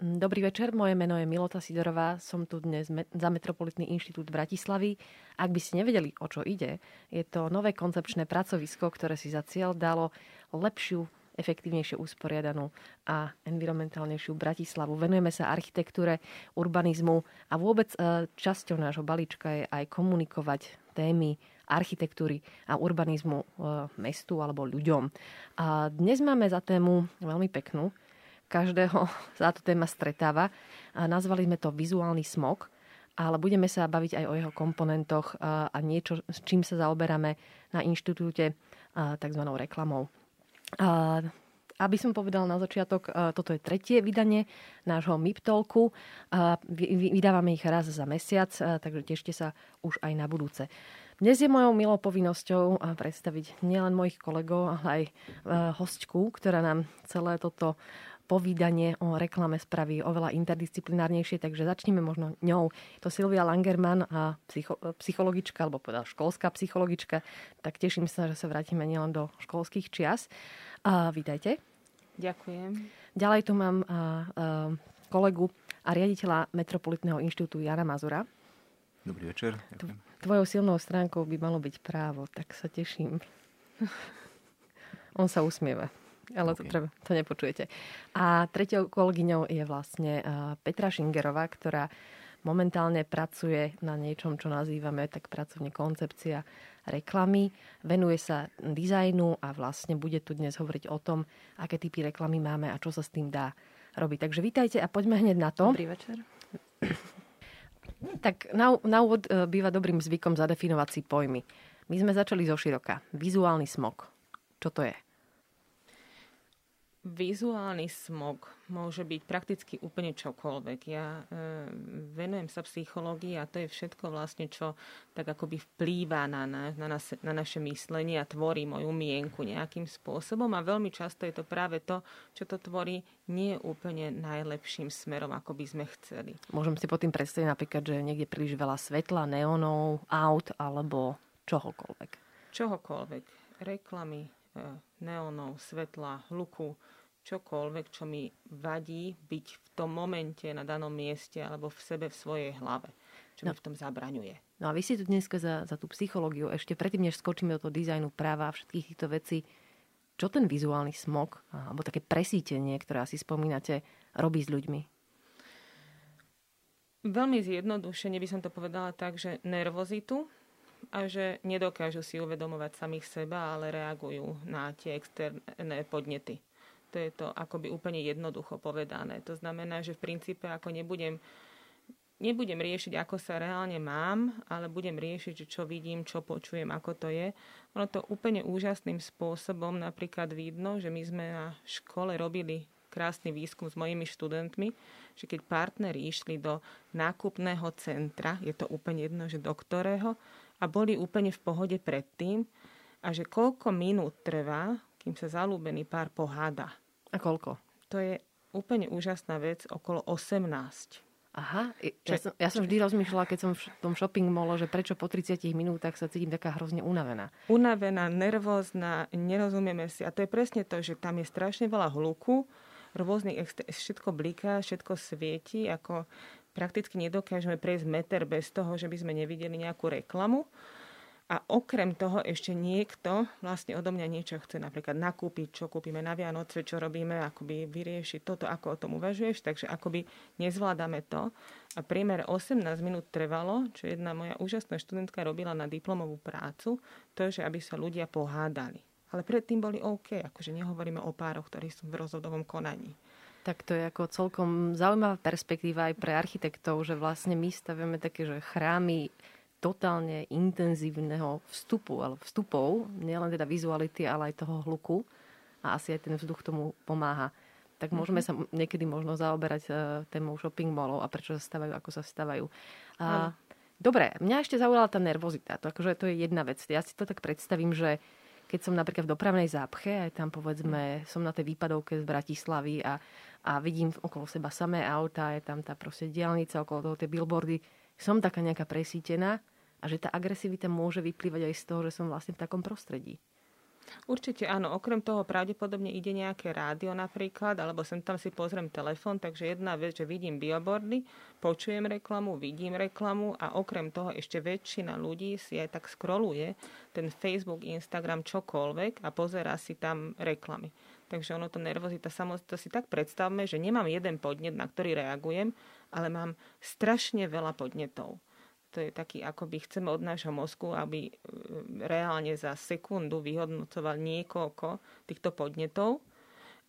Dobrý večer, moje meno je Milota Sidorová, som tu dnes za Metropolitný inštitút Bratislavy. Ak by ste nevedeli, o čo ide, je to nové koncepčné pracovisko, ktoré si za cieľ dalo lepšiu efektívnejšie usporiadanú a environmentálnejšiu Bratislavu. Venujeme sa architektúre, urbanizmu a vôbec e, časťou nášho balíčka je aj komunikovať témy architektúry a urbanizmu e, mestu alebo ľuďom. A dnes máme za tému veľmi peknú, každého sa táto téma stretáva. A nazvali sme to vizuálny smog, ale budeme sa baviť aj o jeho komponentoch a niečo, s čím sa zaoberáme na inštitúte tzv. reklamou. Aby som povedal na začiatok, toto je tretie vydanie nášho MIPTolku. Vydávame ich raz za mesiac, takže tešte sa už aj na budúce. Dnes je mojou milou povinnosťou predstaviť nielen mojich kolegov, ale aj hostku, ktorá nám celé toto povídanie o reklame spraví oveľa interdisciplinárnejšie, takže začneme možno ňou. To Silvia Langerman, a psycho, psychologička, alebo povedal školská psychologička, tak teším sa, že sa vrátime nielen do školských čias. A, vítajte. Ďakujem. Ďalej tu mám a, a, kolegu a riaditeľa Metropolitného inštitútu Jana Mazura. Dobrý večer. Ďakujem. Tvojou silnou stránkou by malo byť právo, tak sa teším. On sa usmieva ale okay. to, treba, to nepočujete. A tretiou kolegyňou je vlastne Petra Šingerová, ktorá momentálne pracuje na niečom, čo nazývame tak pracovne koncepcia reklamy. Venuje sa dizajnu a vlastne bude tu dnes hovoriť o tom, aké typy reklamy máme a čo sa s tým dá robiť. Takže vítajte a poďme hneď na to. Dobrý večer. Tak na, na úvod e, býva dobrým zvykom zadefinovať si pojmy. My sme začali zo široka. Vizuálny smog. Čo to je? Vizuálny smog môže byť prakticky úplne čokoľvek. Ja e, venujem sa psychológii a to je všetko vlastne, čo tak akoby vplýva na, na, na, nas, na naše myslenie a tvorí moju mienku nejakým spôsobom a veľmi často je to práve to, čo to tvorí nie úplne najlepším smerom, ako by sme chceli. Môžem si po tým predstaviť napríklad, že niekde príliš veľa svetla, neonov, aut alebo čohokoľvek. Čohokoľvek. Reklamy, neónov, svetla, hluku, čokoľvek, čo mi vadí byť v tom momente na danom mieste alebo v sebe, v svojej hlave, čo no. mi v tom zabraňuje. No a vy si tu dneska za, za tú psychológiu, ešte predtým, než skočíme do toho dizajnu práva a všetkých týchto vecí, čo ten vizuálny smog, alebo také presítenie, ktoré asi spomínate, robí s ľuďmi? Veľmi zjednodušene by som to povedala tak, že nervozitu, a že nedokážu si uvedomovať samých seba, ale reagujú na tie externé podnety. To je to akoby úplne jednoducho povedané. To znamená, že v princípe ako nebudem nebudem riešiť, ako sa reálne mám, ale budem riešiť, čo vidím, čo počujem, ako to je. Ono to úplne úžasným spôsobom napríklad vidno, že my sme na škole robili krásny výskum s mojimi študentmi, že keď partneri išli do nákupného centra, je to úplne jedno, že do ktorého, a boli úplne v pohode predtým a že koľko minút trvá, kým sa zalúbený pár poháda. A koľko? To je úplne úžasná vec, okolo 18. Aha, ja, som, ja som vždy rozmýšľala, keď som v tom shopping molo, že prečo po 30 minútach sa cítim taká hrozne unavená. Unavená, nervózna, nerozumieme si. A to je presne to, že tam je strašne veľa hluku, rôznych, všetko bliká, všetko svieti, ako prakticky nedokážeme prejsť meter bez toho, že by sme nevideli nejakú reklamu. A okrem toho ešte niekto vlastne odo mňa niečo chce napríklad nakúpiť, čo kúpime na Vianoce, čo robíme, akoby vyriešiť toto, ako o tom uvažuješ, takže akoby nezvládame to. A priemer 18 minút trvalo, čo jedna moja úžasná študentka robila na diplomovú prácu, to, že aby sa ľudia pohádali. Ale predtým boli OK, akože nehovoríme o pároch, ktorí sú v rozhodovom konaní. Tak to je ako celkom zaujímavá perspektíva aj pre architektov, že vlastne my stavíme také, že chrámy totálne intenzívneho vstupu, ale vstupov, nielen teda vizuality, ale aj toho hluku. A asi aj ten vzduch tomu pomáha. Tak môžeme mm-hmm. sa niekedy možno zaoberať uh, témou shopping mallov a prečo sa stavajú, ako sa stavajú. A, dobre, mňa ešte zaujala tá nervozita. To, akože to je jedna vec. Ja si to tak predstavím, že keď som napríklad v dopravnej zápche, aj tam povedzme, som na tej výpadovke z Bratislavy a a vidím okolo seba samé auta, je tam tá proste diálnica, okolo toho tie billboardy, som taká nejaká presítená a že tá agresivita môže vyplývať aj z toho, že som vlastne v takom prostredí. Určite áno. Okrem toho pravdepodobne ide nejaké rádio napríklad, alebo sem tam si pozriem telefon, takže jedna vec, že vidím billboardy, počujem reklamu, vidím reklamu a okrem toho ešte väčšina ľudí si aj tak scrolluje ten Facebook, Instagram, čokoľvek a pozera si tam reklamy. Takže ono to nervozita, to si tak predstavme, že nemám jeden podnet, na ktorý reagujem, ale mám strašne veľa podnetov. To je taký, ako by chceme od nášho mozgu, aby e, reálne za sekundu vyhodnocoval niekoľko týchto podnetov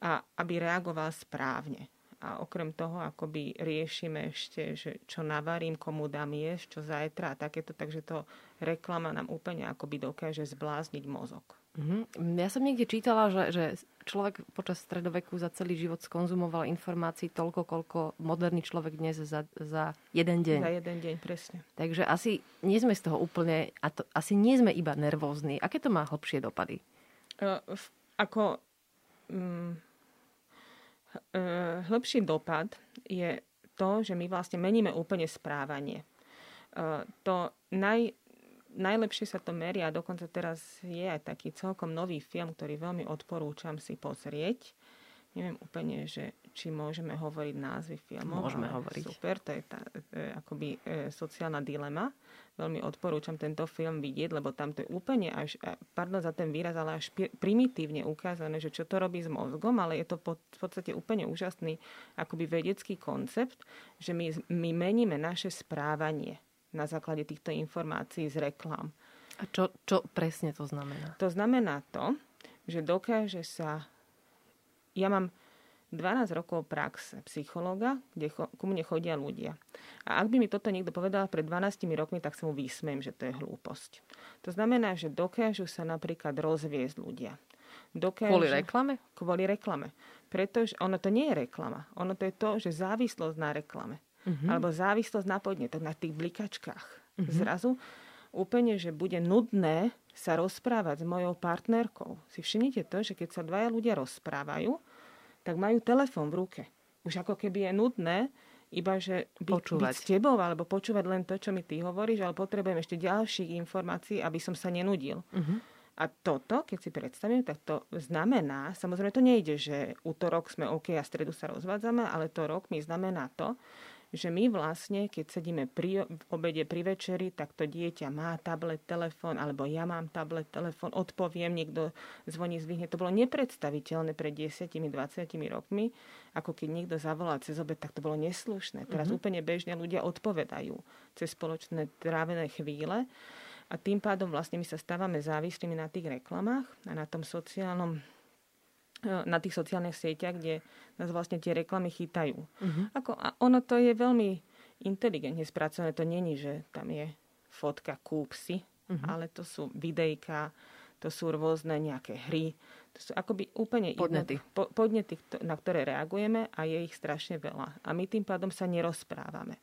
a aby reagoval správne. A okrem toho, akoby riešime ešte, že čo navarím, komu dám jesť, čo zajtra a takéto, takže to reklama nám úplne akoby dokáže zblázniť mozog. Mm-hmm. Ja som niekde čítala, že, že človek počas stredoveku za celý život skonzumoval informácií toľko, koľko moderný človek dnes za, za jeden deň. Za jeden deň, presne. Takže asi nie sme z toho úplne, a to, asi nie sme iba nervózni. Aké to má hlbšie dopady? Uh, ako um, uh, hlbší dopad je to, že my vlastne meníme úplne správanie. Uh, to naj, najlepšie sa to meria, dokonca teraz je aj taký celkom nový film, ktorý veľmi odporúčam si pozrieť. Neviem úplne, že či môžeme hovoriť názvy filmov. Môžeme hovoriť. Super, to je tá e, akoby e, sociálna dilema. Veľmi odporúčam tento film vidieť, lebo tam to je úplne až, e, pardon za ten výraz, ale až primitívne ukázané, že čo to robí s mozgom, ale je to v podstate úplne úžasný akoby vedecký koncept, že my, my meníme naše správanie na základe týchto informácií z reklám. A čo, čo presne to znamená? To znamená to, že dokáže sa... Ja mám 12 rokov praxe psychologa, kde cho, ku mne chodia ľudia. A ak by mi toto niekto povedal pred 12 rokmi, tak sa mu vysmiem, že to je hlúposť. To znamená, že dokážu sa napríklad rozviesť ľudia. Dokážu, kvôli reklame? Kvôli reklame. Pretože ono to nie je reklama. Ono to je to, že závislosť na reklame uh-huh. alebo závislosť na podnetoch, na tých blikačkách. Uh-huh. Zrazu úplne, že bude nudné sa rozprávať s mojou partnerkou. Si všimnite to, že keď sa dvaja ľudia rozprávajú, tak majú telefón v ruke. Už ako keby je nudné iba, že byť, počúvať. byť s tebou alebo počúvať len to, čo mi ty hovoríš, ale potrebujem ešte ďalších informácií, aby som sa nenudil. Uh-huh. A toto, keď si predstavím, tak to znamená, samozrejme to nejde, že útorok sme OK a stredu sa rozvádzame, ale to rok mi znamená to, že my vlastne, keď sedíme pri obede, pri večeri, tak to dieťa má tablet, telefón, alebo ja mám tablet, telefón, odpoviem, niekto zvoní, zvihne. To bolo nepredstaviteľné pred 10-20 rokmi, ako keď niekto zavolá cez obed, tak to bolo neslušné. Teraz mm-hmm. úplne bežne ľudia odpovedajú cez spoločné trávené chvíle. A tým pádom vlastne my sa stávame závislými na tých reklamách a na tom sociálnom na tých sociálnych sieťach, kde nás vlastne tie reklamy chytajú. Uh-huh. Ako, a ono to je veľmi inteligentne spracované. To není, že tam je fotka kúp si, uh-huh. ale to sú videjka, to sú rôzne nejaké hry. To sú akoby úplne podnety, jedno, po, podnety na ktoré reagujeme a je ich strašne veľa. A my tým pádom sa nerozprávame.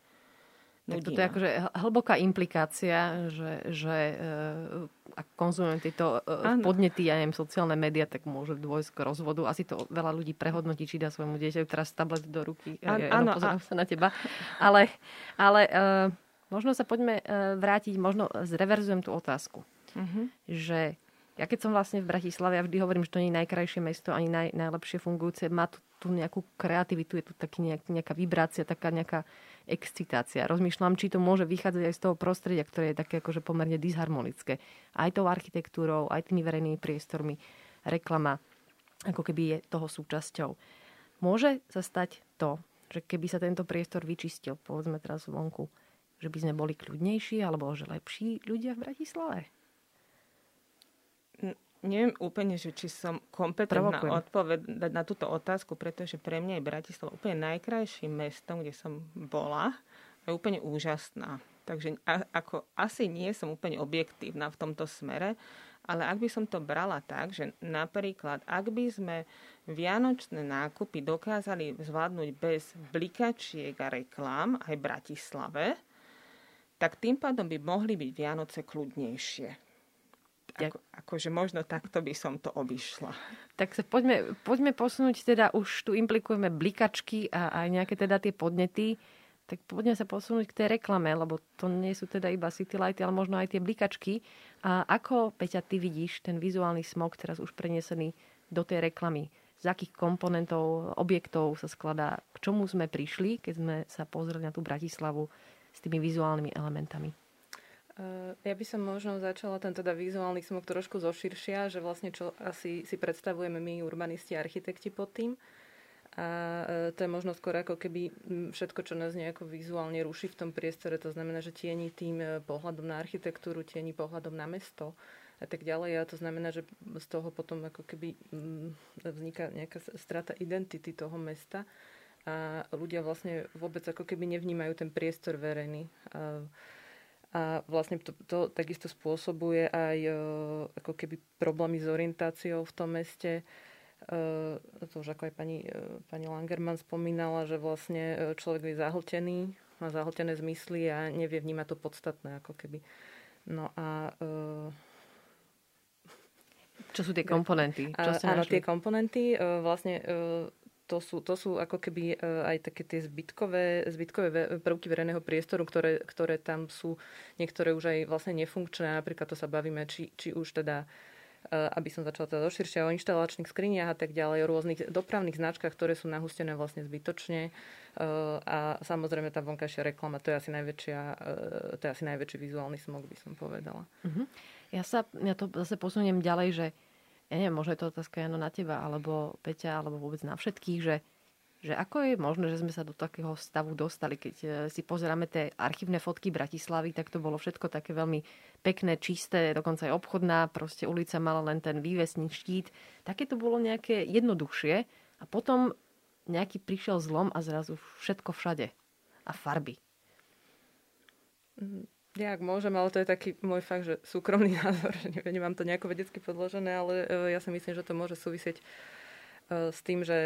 Tak toto je akože hlboká implikácia, že, že uh, ak konzumujem tieto uh, podnety, ja neviem, sociálne médiá, tak môže dôjsť k rozvodu. Asi to veľa ľudí prehodnotí, či dá svojmu dieťaťu teraz tablet do ruky. An, ja, áno, pozerám sa na teba. Ale, ale uh, možno sa poďme vrátiť, možno zreverzujem tú otázku. Uh-huh. Že ja keď som vlastne v Bratislave, ja vždy hovorím, že to nie je najkrajšie mesto, ani naj, najlepšie fungujúce. Má tu, tu nejakú kreativitu, je tu taký nejak, nejaká vibrácia, taká nejaká excitácia. Rozmýšľam, či to môže vychádzať aj z toho prostredia, ktoré je také akože pomerne disharmonické. Aj tou architektúrou, aj tými verejnými priestormi, reklama, ako keby je toho súčasťou. Môže sa stať to, že keby sa tento priestor vyčistil, povedzme teraz vonku, že by sme boli kľudnejší alebo že lepší ľudia v Bratislave? Neviem úplne, že či som kompetentná odpovedať na túto otázku, pretože pre mňa je Bratislava úplne najkrajším mestom, kde som bola. Je úplne úžasná. Takže a, ako, asi nie som úplne objektívna v tomto smere, ale ak by som to brala tak, že napríklad, ak by sme vianočné nákupy dokázali zvládnuť bez blikačiek a reklám aj v Bratislave, tak tým pádom by mohli byť Vianoce kľudnejšie ako, akože možno takto by som to obišla. Tak sa poďme, poďme posunúť, teda už tu implikujeme blikačky a aj nejaké teda tie podnety. tak poďme sa posunúť k tej reklame, lebo to nie sú teda iba city lighty, ale možno aj tie blikačky. A ako, Peťa, ty vidíš ten vizuálny smog teraz už prenesený do tej reklamy? Z akých komponentov, objektov sa skladá? K čomu sme prišli, keď sme sa pozreli na tú Bratislavu s tými vizuálnymi elementami? Eh, ja by som možno začala ten teda vizuálny smog trošku zoširšia, že vlastne čo asi si predstavujeme my urbanisti a architekti pod tým. A e, to je možno skôr ako keby všetko, čo nás nejako vizuálne ruší v tom priestore. To znamená, že tieni tým e, pohľadom na architektúru, tieni pohľadom na mesto a tak ďalej. A to znamená, že z toho potom ako keby vzniká nejaká strata identity toho mesta a ľudia vlastne vôbec ako keby nevnímajú ten priestor verejný. A, a vlastne to, to takisto spôsobuje aj e, ako keby problémy s orientáciou v tom meste E, to už ako aj pani, e, pani Langerman spomínala, že vlastne človek je zahltený, má zahltené zmysly a nevie vnímať to podstatné, ako keby. No a... Čo sú tie komponenty? Čo ste áno, tie komponenty vlastne to sú, to sú ako keby aj také tie zbytkové, zbytkové prvky verejného priestoru, ktoré, ktoré tam sú, niektoré už aj vlastne nefunkčné. Napríklad to sa bavíme, či, či už teda Eh, aby som začala teda doširšia o inštalačných skriniach a tak ďalej, o rôznych dopravných značkách, ktoré sú nahustené vlastne zbytočne. Eh, a samozrejme tá vonkajšia reklama, to je asi, najväčšia, to je asi najväčší vizuálny smog, by som povedala. Uh-huh. Ja sa ja to zase posuniem ďalej, že ja neviem, možno je to otázka Jano na teba, alebo Peťa, alebo vôbec na všetkých, že že ako je možné, že sme sa do takého stavu dostali. Keď e, si pozeráme tie archívne fotky Bratislavy, tak to bolo všetko také veľmi pekné, čisté, dokonca aj obchodná, proste ulica mala len ten vývesný štít. Také to bolo nejaké jednoduchšie a potom nejaký prišiel zlom a zrazu všetko všade. A farby. Ja môžem, ale to je taký môj fakt, že súkromný názor, že nemám to nejako vedecky podložené, ale e, ja si myslím, že to môže súvisieť E, s tým, že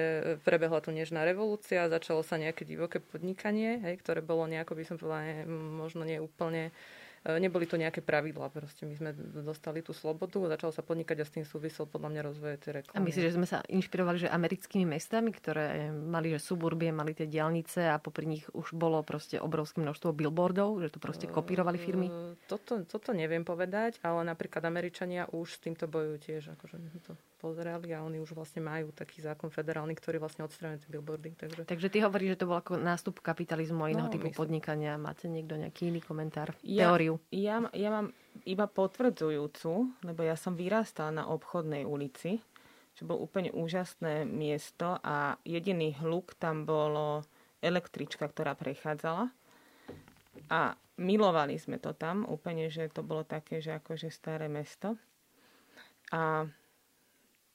prebehla tu nežná revolúcia, začalo sa nejaké divoké podnikanie, hej, ktoré bolo nejako, by som povedala, možno nie úplne neboli to nejaké pravidlá, proste my sme dostali tú slobodu začalo sa podnikať a s tým súvisel podľa mňa rozvoje tej reklamy. A myslíš, že sme sa inšpirovali že americkými mestami, ktoré mali že suburbie, mali tie diálnice a popri nich už bolo proste obrovské množstvo billboardov, že to proste kopírovali firmy? E, toto, toto neviem povedať, ale napríklad Američania už s týmto bojujú tiež, akože to pozerali a oni už vlastne majú taký zákon federálny, ktorý vlastne odstraňuje tie billboardy. Takže... takže ty hovoríš, že to bol ako nástup kapitalizmu a iného no, typu myslím. podnikania. Máte niekto nejaký iný komentár, ja, teóriu? Ja, ja mám iba potvrdzujúcu, lebo ja som vyrastala na obchodnej ulici, čo bolo úplne úžasné miesto a jediný hluk tam bolo električka, ktorá prechádzala. A milovali sme to tam, úplne, že to bolo také, že akože staré mesto. A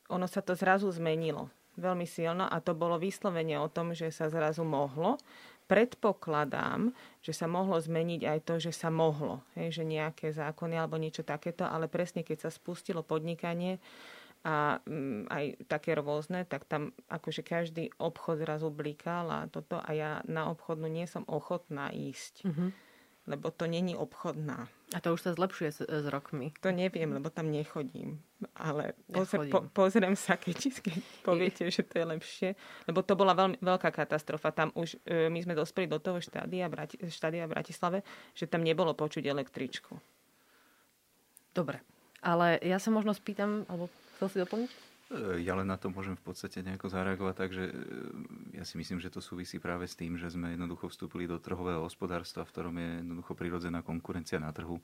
ono sa to zrazu zmenilo veľmi silno a to bolo vyslovene o tom, že sa zrazu mohlo predpokladám, že sa mohlo zmeniť aj to, že sa mohlo, hej, že nejaké zákony alebo niečo takéto, ale presne keď sa spustilo podnikanie a m, mm, aj také rôzne, tak tam akože každý obchod zrazu blikal a toto a ja na obchodnú nie som ochotná ísť. Mm-hmm lebo to není obchodná. A to už sa zlepšuje s, s rokmi. To neviem, lebo tam nechodím. Ale pozr, po, pozriem sa, keď, keď poviete, že to je lepšie. Lebo to bola veľmi veľká katastrofa. Tam už e, my sme dospeli do toho štádia, Brati, štádia v Bratislave, že tam nebolo počuť električku. Dobre. Ale ja sa možno spýtam, alebo chcel si doplniť? E, ja len na to môžem v podstate nejako zareagovať, takže e, ja si myslím, že to súvisí práve s tým, že sme jednoducho vstúpili do trhového hospodárstva, v ktorom je jednoducho prirodzená konkurencia na trhu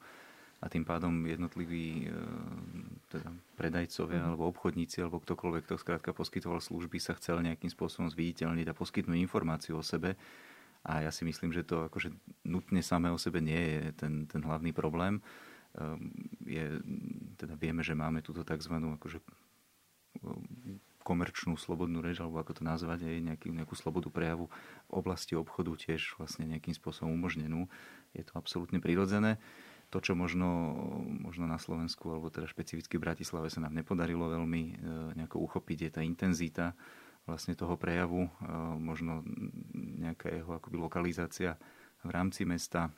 a tým pádom jednotliví e, teda predajcovia mm. alebo obchodníci alebo ktokoľvek, kto skrátka poskytoval služby, sa chcel nejakým spôsobom zviditeľniť a poskytnúť informáciu o sebe. A ja si myslím, že to akože nutne samé o sebe nie je ten, ten hlavný problém. Je, teda vieme, že máme túto tzv. Akože komerčnú slobodnú reč, alebo ako to nazvať, aj nejaký, nejakú slobodu prejavu v oblasti obchodu tiež vlastne nejakým spôsobom umožnenú. Je to absolútne prirodzené. To, čo možno, možno na Slovensku, alebo teda špecificky v Bratislave sa nám nepodarilo veľmi e, nejako uchopiť, je tá intenzita vlastne toho prejavu, e, možno nejaká jeho akoby lokalizácia v rámci mesta,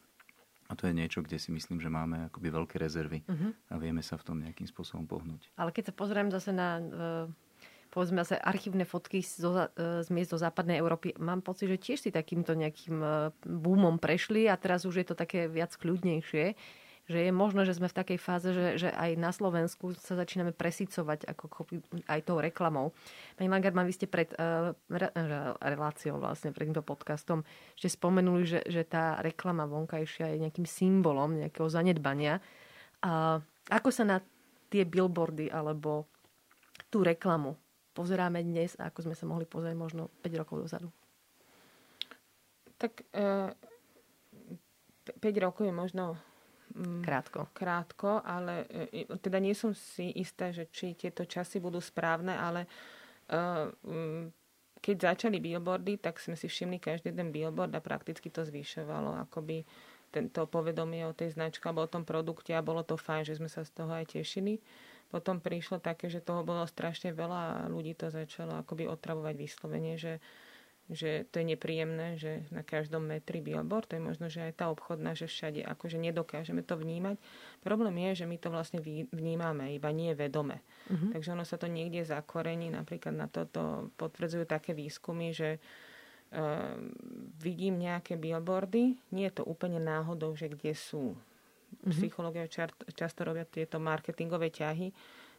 a to je niečo, kde si myslím, že máme akoby veľké rezervy uh-huh. a vieme sa v tom nejakým spôsobom pohnúť. Ale keď sa pozriem zase na e, povedzme sa archívne fotky zo, z miest zo západnej Európy, mám pocit, že tiež si takýmto nejakým boomom prešli a teraz už je to také viac kľudnejšie že je možné, že sme v takej fáze, že, že aj na Slovensku sa začíname presicovať ako aj tou reklamou. Pani Magarman, vy ste pred uh, re, reláciou, vlastne pred týmto podcastom, že spomenuli, že, že tá reklama vonkajšia je nejakým symbolom nejakého zanedbania. A ako sa na tie billboardy alebo tú reklamu pozeráme dnes ako sme sa mohli pozrieť možno 5 rokov dozadu? Tak uh, e, 5 rokov je možno krátko. Krátko, ale e, teda nie som si istá, že či tieto časy budú správne, ale uh, keď začali billboardy, tak sme si všimli každý jeden billboard a prakticky to zvyšovalo akoby tento povedomie o tej značke alebo o tom produkte a bolo to fajn, že sme sa z toho aj tešili. Potom prišlo také, že toho bolo strašne veľa a ľudí to začalo akoby otravovať vyslovene, že uh, že to je nepríjemné, že na každom metri billboard, to je možno, že aj tá obchodná, že všade akože nedokážeme to vnímať. Problém je, že my to vlastne vnímame, iba nie vedome. Uh-huh. Takže ono sa to niekde zakorení, napríklad na toto potvrdzujú také výskumy, že uh, vidím nejaké billboardy, nie je to úplne náhodou, že kde sú. Uh-huh. Psychológia často robia tieto marketingové ťahy,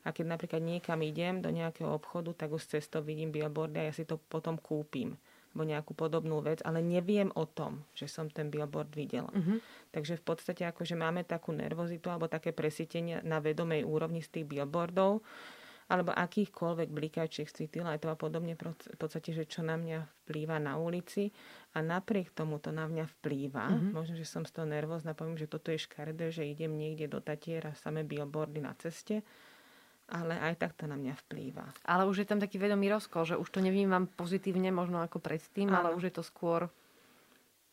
a keď napríklad niekam idem do nejakého obchodu, tak už cestou vidím billboardy a ja si to potom kúpim alebo nejakú podobnú vec, ale neviem o tom, že som ten billboard videla. Uh-huh. Takže v podstate akože máme takú nervozitu alebo také presítenie na vedomej úrovni z tých billboardov alebo akýchkoľvek blikačiek, streetlightom a podobne, v podstate, že čo na mňa vplýva na ulici a napriek tomu to na mňa vplýva. Uh-huh. Možno, že som z toho nervózna, poviem, že toto je škaredé, že idem niekde do Tatiera, samé billboardy na ceste ale aj tak to na mňa vplýva. Ale už je tam taký vedomý rozkol, že už to nevnímam pozitívne možno ako predtým, ale už je to skôr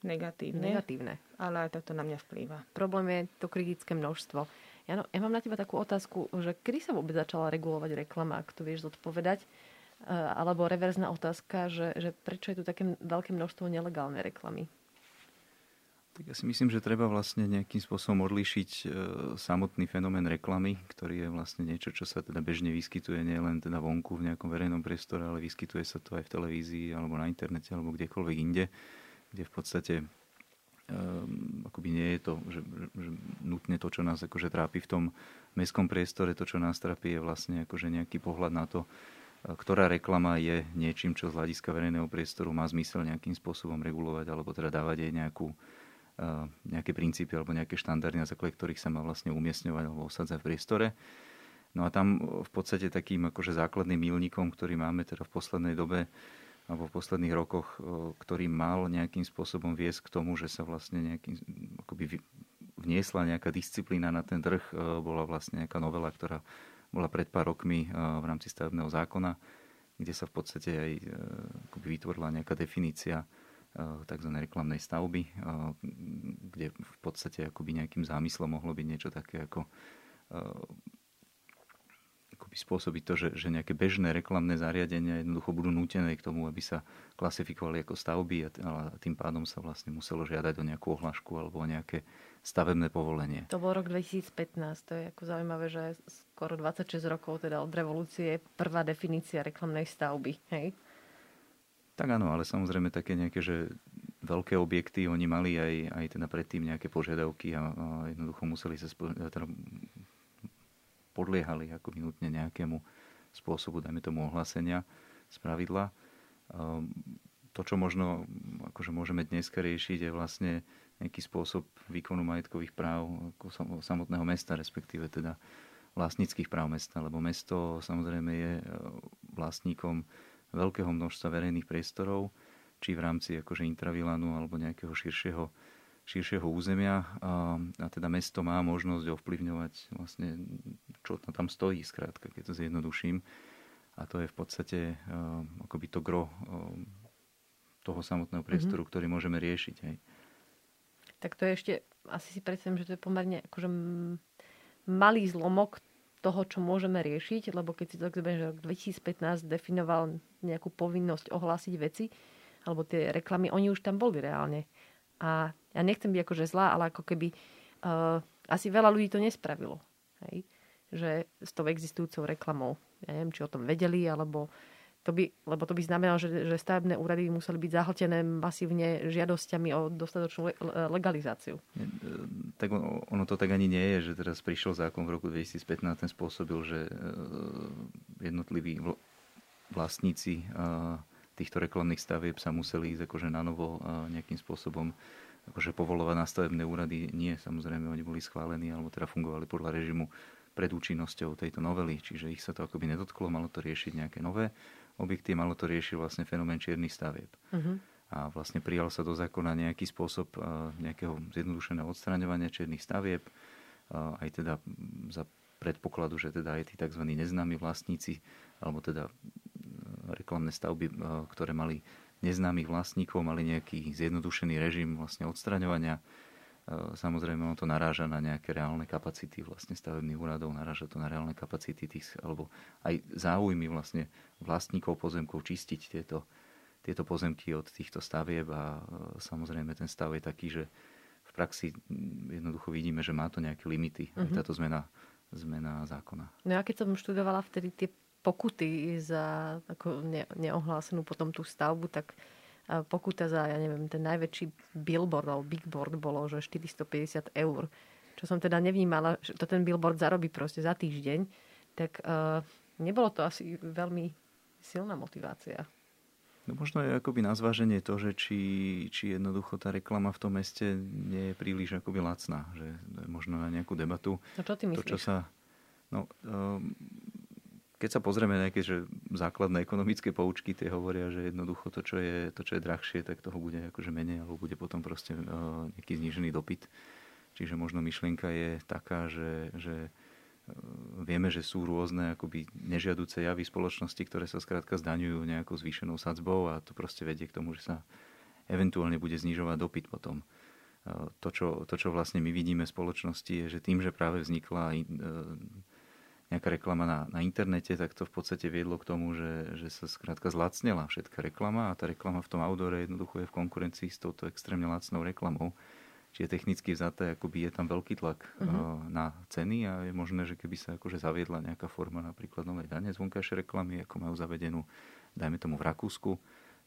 negatívne. Negatívne. Ale aj tak to na mňa vplýva. Problém je to kritické množstvo. Ja, no, ja mám na teba takú otázku, že kedy sa vôbec začala regulovať reklama, ak to vieš zodpovedať? Uh, alebo reverzná otázka, že, že prečo je tu také veľké množstvo nelegálnej reklamy? Tak ja si myslím, že treba vlastne nejakým spôsobom odlíšiť e, samotný fenomén reklamy, ktorý je vlastne niečo, čo sa teda bežne vyskytuje nielen teda vonku v nejakom verejnom priestore, ale vyskytuje sa to aj v televízii alebo na internete alebo kdekoľvek inde, kde v podstate e, akoby nie je to, že, že, že nutne to, čo nás akože trápi v tom mestskom priestore, to, čo nás trápi, je vlastne akože nejaký pohľad na to, e, ktorá reklama je niečím, čo z hľadiska verejného priestoru má zmysel nejakým spôsobom regulovať alebo teda dávať jej nejakú nejaké princípy alebo nejaké štandardy, na základe ktorých sa má vlastne umiestňovať alebo osadzať v priestore. No a tam v podstate takým akože základným milníkom, ktorý máme teda v poslednej dobe alebo v posledných rokoch, ktorý mal nejakým spôsobom viesť k tomu, že sa vlastne nejakým, akoby vniesla nejaká disciplína na ten trh, bola vlastne nejaká novela, ktorá bola pred pár rokmi v rámci stavebného zákona, kde sa v podstate aj vytvorila nejaká definícia Eh, tzv. reklamnej stavby, eh, kde v podstate akoby nejakým zámyslom mohlo byť niečo také ako eh, akoby spôsobiť to, že, že nejaké bežné reklamné zariadenia jednoducho budú nútené k tomu, aby sa klasifikovali ako stavby a tým pádom sa vlastne muselo žiadať o nejakú ohlašku alebo o nejaké stavebné povolenie. To bol rok 2015, to je ako zaujímavé, že skoro 26 rokov teda od revolúcie prvá definícia reklamnej stavby. Hej? Tak áno, ale samozrejme také nejaké, že veľké objekty, oni mali aj, aj teda predtým nejaké požiadavky a, a jednoducho museli sa spo, teda podliehali ako nutne nejakému spôsobu, dajme tomu ohlásenia z pravidla. To, čo možno akože môžeme dneska riešiť, je vlastne nejaký spôsob výkonu majetkových práv ako samotného mesta, respektíve teda vlastníckých práv mesta, lebo mesto samozrejme je e, vlastníkom veľkého množstva verejných priestorov, či v rámci akože intravilanu alebo nejakého širšieho, širšieho územia. A, a teda mesto má možnosť ovplyvňovať vlastne, čo tam stojí, skrátka, keď to zjednoduším. A to je v podstate uh, akoby to gro uh, toho samotného priestoru, mm-hmm. ktorý môžeme riešiť. Hej. Tak to je ešte, asi si predstavím, že to je pomerne akože malý zlomok toho, čo môžeme riešiť, lebo keď si to zoberieš, že rok 2015 definoval nejakú povinnosť ohlásiť veci, alebo tie reklamy, oni už tam boli reálne. A ja nechcem byť akože zlá, ale ako keby uh, asi veľa ľudí to nespravilo. Hej? Že s tou existujúcou reklamou. Ja neviem, či o tom vedeli, alebo To by, lebo to by znamenalo, že, že stavebné úrady museli byť zahltené masívne žiadosťami o dostatočnú legalizáciu. E, tak ono to tak ani nie je, že teraz prišiel zákon v roku 2015, ten spôsobil, že e, jednotliví vlastníci týchto reklamných stavieb sa museli ísť akože na novo nejakým spôsobom akože povolovať na stavebné úrady. Nie, samozrejme, oni boli schválení alebo teda fungovali podľa režimu pred účinnosťou tejto novely, čiže ich sa to akoby nedotklo, malo to riešiť nejaké nové objekty, malo to riešiť vlastne fenomén čiernych stavieb. Uh-huh. A vlastne prijal sa do zákona nejaký spôsob nejakého zjednodušeného odstraňovania čiernych stavieb, aj teda za predpokladu, že teda aj tí tzv. neznámi vlastníci, alebo teda reklamné stavby, ktoré mali neznámych vlastníkov, mali nejaký zjednodušený režim vlastne odstraňovania E, samozrejme, on to naráža na nejaké reálne kapacity vlastne stavebných úradov, naráža to na reálne kapacity tých, alebo aj záujmy vlastne vlastníkov pozemkov čistiť tieto, tieto pozemky od týchto stavieb a e, samozrejme ten stav je taký, že v praxi jednoducho vidíme, že má to nejaké limity, mm-hmm. aj táto zmena, zmena zákona. No a keď som študovala vtedy tie pokuty za ako ne, neohlásenú potom tú stavbu, tak pokuta za, ja neviem, ten najväčší billboard alebo bigboard bolo, že 450 eur. Čo som teda nevnímala, že to ten billboard zarobí proste za týždeň, tak uh, nebolo to asi veľmi silná motivácia. No možno je akoby na zváženie to, že či, či jednoducho tá reklama v tom meste nie je príliš akoby lacná. Že možno na nejakú debatu. No čo ty myslíš? To, čo sa, no, um, keď sa pozrieme na nejaké že základné ekonomické poučky, tie hovoria, že jednoducho to, čo je, to, čo je drahšie, tak toho bude akože menej, alebo bude potom proste uh, nejaký znížený dopyt. Čiže možno myšlienka je taká, že, že uh, vieme, že sú rôzne akoby nežiaduce javy spoločnosti, ktoré sa skrátka zdaňujú nejakou zvýšenou sadzbou a to proste vedie k tomu, že sa eventuálne bude znižovať dopyt potom. Uh, to, čo, to, čo vlastne my vidíme v spoločnosti, je, že tým, že práve vznikla nejaká reklama na, na internete, tak to v podstate viedlo k tomu, že, že sa skrátka zlacnila všetká reklama a tá reklama v tom outdoore jednoducho je v konkurencii s touto extrémne lacnou reklamou. Čiže technicky vzaté, akoby je tam veľký tlak uh-huh. na ceny a je možné, že keby sa akože zaviedla nejaká forma napríklad novej dane z vonkajšej reklamy, ako majú zavedenú, dajme tomu v Rakúsku,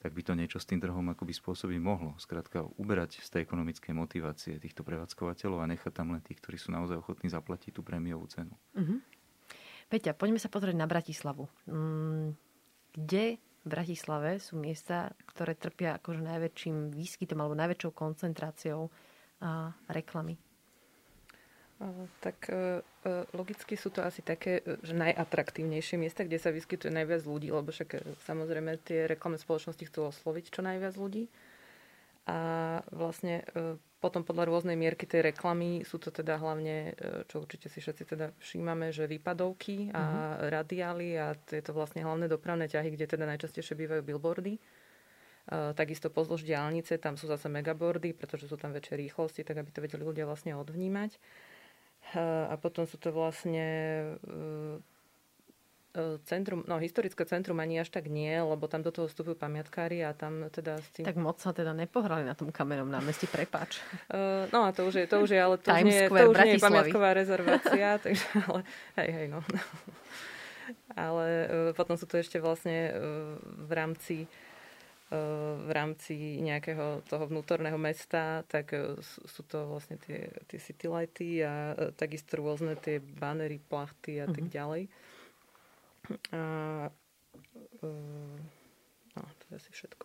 tak by to niečo s tým trhom akoby spôsobiť mohlo. Skrátka uberať z tej ekonomickej motivácie týchto prevádzkovateľov a nechať tam len tých, ktorí sú naozaj ochotní zaplatiť tú prémiovú cenu. Uh-huh. Peťa, poďme sa pozrieť na Bratislavu. Mm, kde v Bratislave sú miesta, ktoré trpia akože najväčším výskytom alebo najväčšou koncentráciou a, reklamy? Tak e, e, logicky sú to asi také, e, že najatraktívnejšie miesta, kde sa vyskytuje najviac ľudí, lebo však samozrejme tie reklamné spoločnosti chcú osloviť čo najviac ľudí. A vlastne potom podľa rôznej mierky tej reklamy sú to teda hlavne, e, čo určite si všetci teda všímame, že výpadovky a uh-huh. radiály a je to vlastne hlavné dopravné ťahy, kde teda najčastejšie bývajú billboardy. Uh, takisto pozdĺž diálnice, tam sú zase megaboardy, pretože sú tam väčšie rýchlosti, tak aby to vedeli ľudia vlastne odvnímať. A potom sú to vlastne E, centrum, no historické centrum ani až tak nie, lebo tam do toho vstupujú pamiatkári a tam teda s tým... Tak moc sa teda nepohrali na tom kamenom námestí, prepač. Uh, no a to už je, to už je, ale to už nie, to už nie je pamiatková rezervácia, takže ale hej, hej, no. ale uh, potom sú to ešte vlastne v rámci v rámci nejakého toho vnútorného mesta, tak sú to vlastne tie, tie city lighty a takisto rôzne tie banery, plachty a tak mhm. ďalej. A, uh, no, to je asi všetko.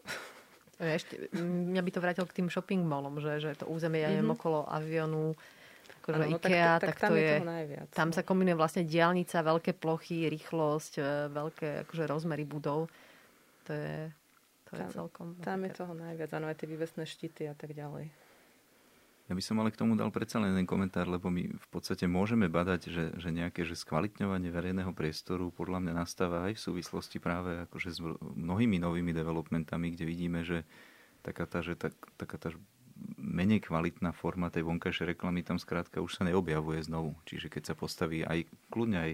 Ešte, mňa by to vrátil k tým shopping mallom, že, že to územie mm-hmm. je okolo avionu, akože ano, no, IKEA, tak, tak, tak to je, najviac, tam no. sa kombinuje vlastne diálnica, veľké plochy, rýchlosť, e, veľké akože rozmery budov. To je, to je tam, celkom... Tam je toho najviac, áno, aj tie vývesné štíty a tak ďalej. Ja by som ale k tomu dal predsa len jeden komentár, lebo my v podstate môžeme badať, že, že nejaké že skvalitňovanie verejného priestoru podľa mňa nastáva aj v súvislosti práve akože s mnohými novými developmentami, kde vidíme, že taká tá, že tak, taká tá menej kvalitná forma tej vonkajšej reklamy tam skrátka už sa neobjavuje znovu. Čiže keď sa postaví aj kľudne aj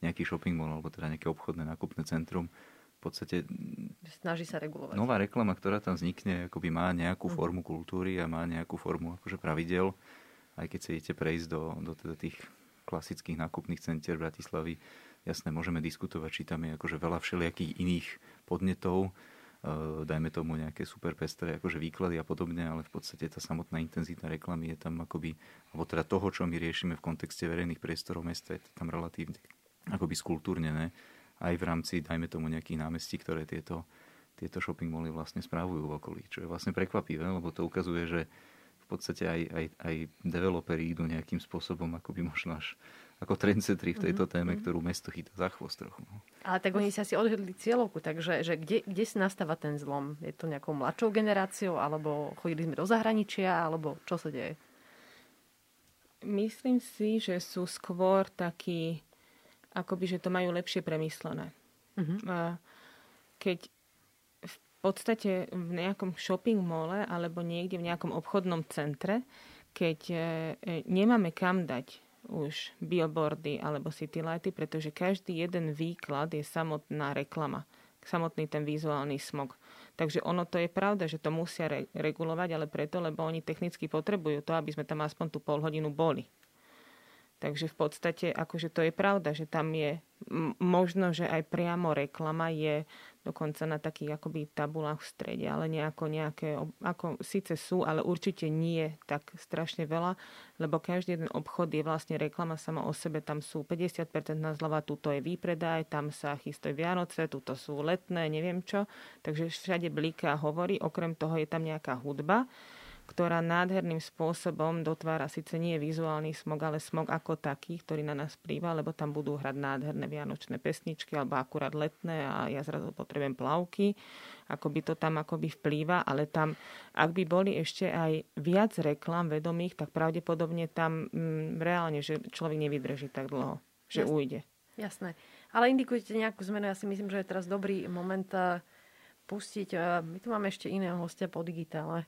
nejaký shopping mall alebo teda nejaké obchodné nákupné centrum, v podstate... Snaží sa regulovať. Nová reklama, ktorá tam vznikne, akoby má nejakú mm. formu kultúry a má nejakú formu akože pravidel. Aj keď sa idete prejsť do, do teda tých klasických nákupných centier Bratislavy, jasné, môžeme diskutovať, či tam je akože veľa všelijakých iných podnetov, Eh, dajme tomu nejaké super pestré akože výklady a podobne, ale v podstate tá samotná intenzita reklamy je tam akoby, alebo teda toho, čo my riešime v kontexte verejných priestorov mesta, je tam relatívne akoby skultúrnené aj v rámci, dajme tomu, nejakých námestí, ktoré tieto, tieto shopping moly vlastne správujú v okolí, čo je vlastne prekvapivé, lebo to ukazuje, že v podstate aj, aj, aj developeri idú nejakým spôsobom akoby možno až ako trendsetri v tejto mhm, téme, mm-hmm. ktorú mesto chytá za chvost trochu. No. Ale tak oni si asi odhľadli cieľovku, takže že kde, kde si nastáva ten zlom? Je to nejakou mladšou generáciou, alebo chodili sme do zahraničia, alebo čo sa deje? Myslím si, že sú skôr takí, akoby, že to majú lepšie premyslené. Mm-hmm. Keď v podstate v nejakom shopping mole alebo niekde v nejakom obchodnom centre, keď e, e, nemáme kam dať už billboardy alebo citylighty, pretože každý jeden výklad je samotná reklama, samotný ten vizuálny smog. Takže ono to je pravda, že to musia re- regulovať, ale preto, lebo oni technicky potrebujú to, aby sme tam aspoň tú pol hodinu boli. Takže v podstate, akože to je pravda, že tam je možno, že aj priamo reklama je dokonca na takých akoby tabulách v strede, ale nejako nejaké, ako síce sú, ale určite nie tak strašne veľa, lebo každý jeden obchod je vlastne reklama sama o sebe, tam sú 50% na zľava, tuto je výpredaj, tam sa chystajú Vianoce, tuto sú letné, neviem čo, takže všade bliká hovorí, okrem toho je tam nejaká hudba, ktorá nádherným spôsobom dotvára síce nie vizuálny smog, ale smog ako taký, ktorý na nás plýva, lebo tam budú hrať nádherné vianočné pesničky alebo akurát letné a ja zrazu potrebujem plavky, ako by to tam akoby vplýva, ale tam, ak by boli ešte aj viac reklám vedomých, tak pravdepodobne tam mm, reálne, že človek nevydrží tak dlho, že Jasne. ujde. Jasné. Ale indikujete nejakú zmenu, ja si myslím, že je teraz dobrý moment eh, pustiť. Eh, my tu máme ešte iného hostia po digitále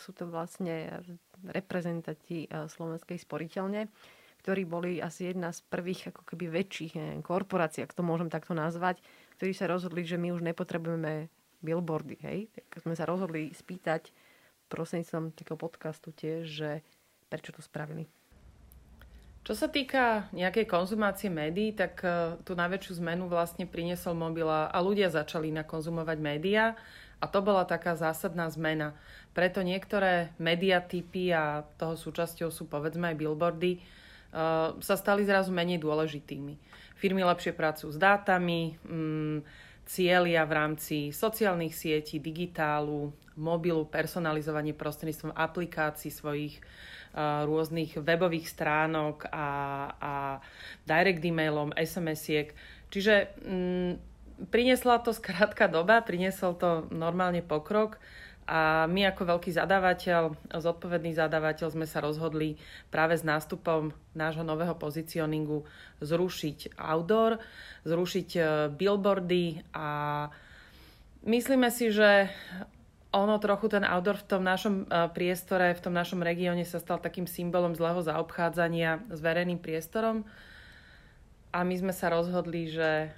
sú to vlastne reprezentanti Slovenskej sporiteľne, ktorí boli asi jedna z prvých ako keby väčších korporácií, ak to môžem takto nazvať, ktorí sa rozhodli, že my už nepotrebujeme billboardy. Hej? Tak sme sa rozhodli spýtať prostredníctvom takého podcastu tiež, že prečo to spravili. Čo sa týka nejakej konzumácie médií, tak e, tú najväčšiu zmenu vlastne priniesol mobil a ľudia začali nakonzumovať médiá a to bola taká zásadná zmena. Preto niektoré mediatypy a toho súčasťou sú povedzme aj billboardy, uh, sa stali zrazu menej dôležitými. Firmy lepšie pracujú s dátami, um, cieľia v rámci sociálnych sietí, digitálu, mobilu, personalizovanie prostredníctvom aplikácií svojich uh, rôznych webových stránok a, a direct emailom, SMS-iek. Čiže um, priniesla to skrátka doba, priniesol to normálne pokrok a my ako veľký zadávateľ, zodpovedný zadávateľ sme sa rozhodli práve s nástupom nášho nového pozicioningu zrušiť outdoor, zrušiť e, billboardy a myslíme si, že ono trochu ten outdoor v tom našom e, priestore, v tom našom regióne sa stal takým symbolom zlého zaobchádzania s verejným priestorom. A my sme sa rozhodli, že,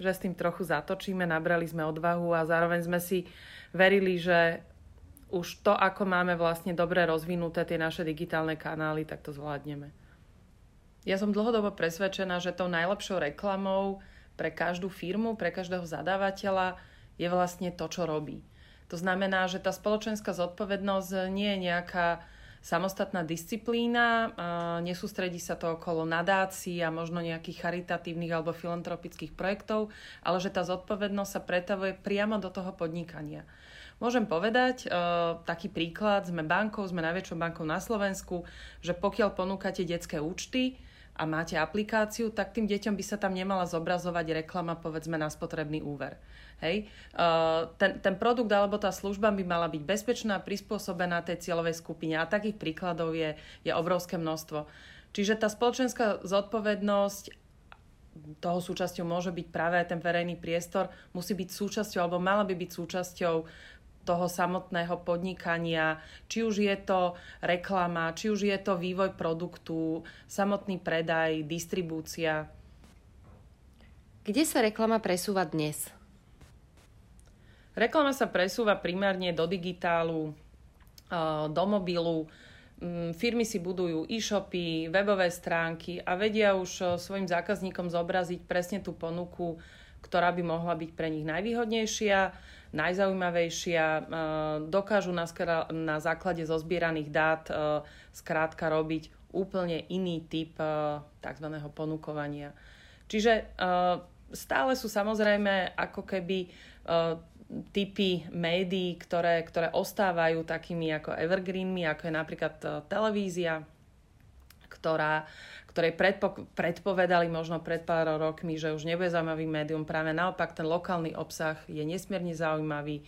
že s tým trochu zatočíme, nabrali sme odvahu a zároveň sme si verili, že už to, ako máme vlastne dobre rozvinuté tie naše digitálne kanály, tak to zvládneme. Ja som dlhodobo presvedčená, že tou najlepšou reklamou pre každú firmu, pre každého zadávateľa je vlastne to, čo robí. To znamená, že tá spoločenská zodpovednosť nie je nejaká samostatná disciplína, nesústredí sa to okolo nadácií a možno nejakých charitatívnych alebo filantropických projektov, ale že tá zodpovednosť sa pretavuje priamo do toho podnikania. Môžem povedať, uh, taký príklad, sme bankou, sme najväčšou bankou na Slovensku, že pokiaľ ponúkate detské účty a máte aplikáciu, tak tým deťom by sa tam nemala zobrazovať reklama, povedzme, na spotrebný úver. Hej. Ten, ten produkt alebo tá služba by mala byť bezpečná, prispôsobená tej cieľovej skupine a takých príkladov je, je obrovské množstvo. Čiže tá spoločenská zodpovednosť toho súčasťou môže byť práve aj ten verejný priestor, musí byť súčasťou, alebo mala by byť súčasťou toho samotného podnikania, či už je to reklama, či už je to vývoj produktu, samotný predaj, distribúcia. Kde sa reklama presúva dnes? Reklama sa presúva primárne do digitálu, do mobilu. Mm, firmy si budujú e-shopy, webové stránky a vedia už eh, svojim zákazníkom zobraziť presne tú ponuku, ktorá by mohla byť pre nich najvýhodnejšia, najzaujímavejšia. Eh, dokážu na, základe zozbieraných dát eh, skrátka robiť úplne iný typ tzv. ponukovania. Čiže stále sú samozrejme ako keby typy médií, ktoré, ktoré ostávajú takými ako evergreenmi, ako je napríklad televízia, ktorá, ktorej predpo, predpovedali možno pred pár rokmi, že už nebude zaujímavý médium. Práve naopak ten lokálny obsah je nesmierne zaujímavý.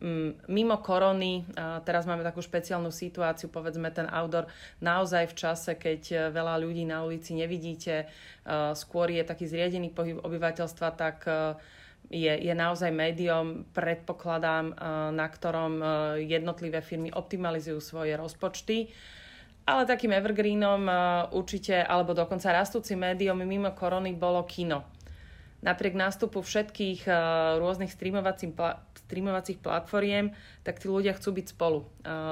Mm, mimo korony, teraz máme takú špeciálnu situáciu, povedzme ten outdoor, naozaj v čase, keď e, veľa ľudí na ulici nevidíte, e, skôr je taký zriedený pohyb obyvateľstva, tak je, je naozaj médium, predpokladám, na ktorom jednotlivé firmy optimalizujú svoje rozpočty. Ale takým evergreenom eh, určite, alebo dokonca rastúcim médium mimo korony bolo kino. Napriek nástupu všetkých rôznych streamovacích platformiem, tak tí ľudia chcú byť spolu.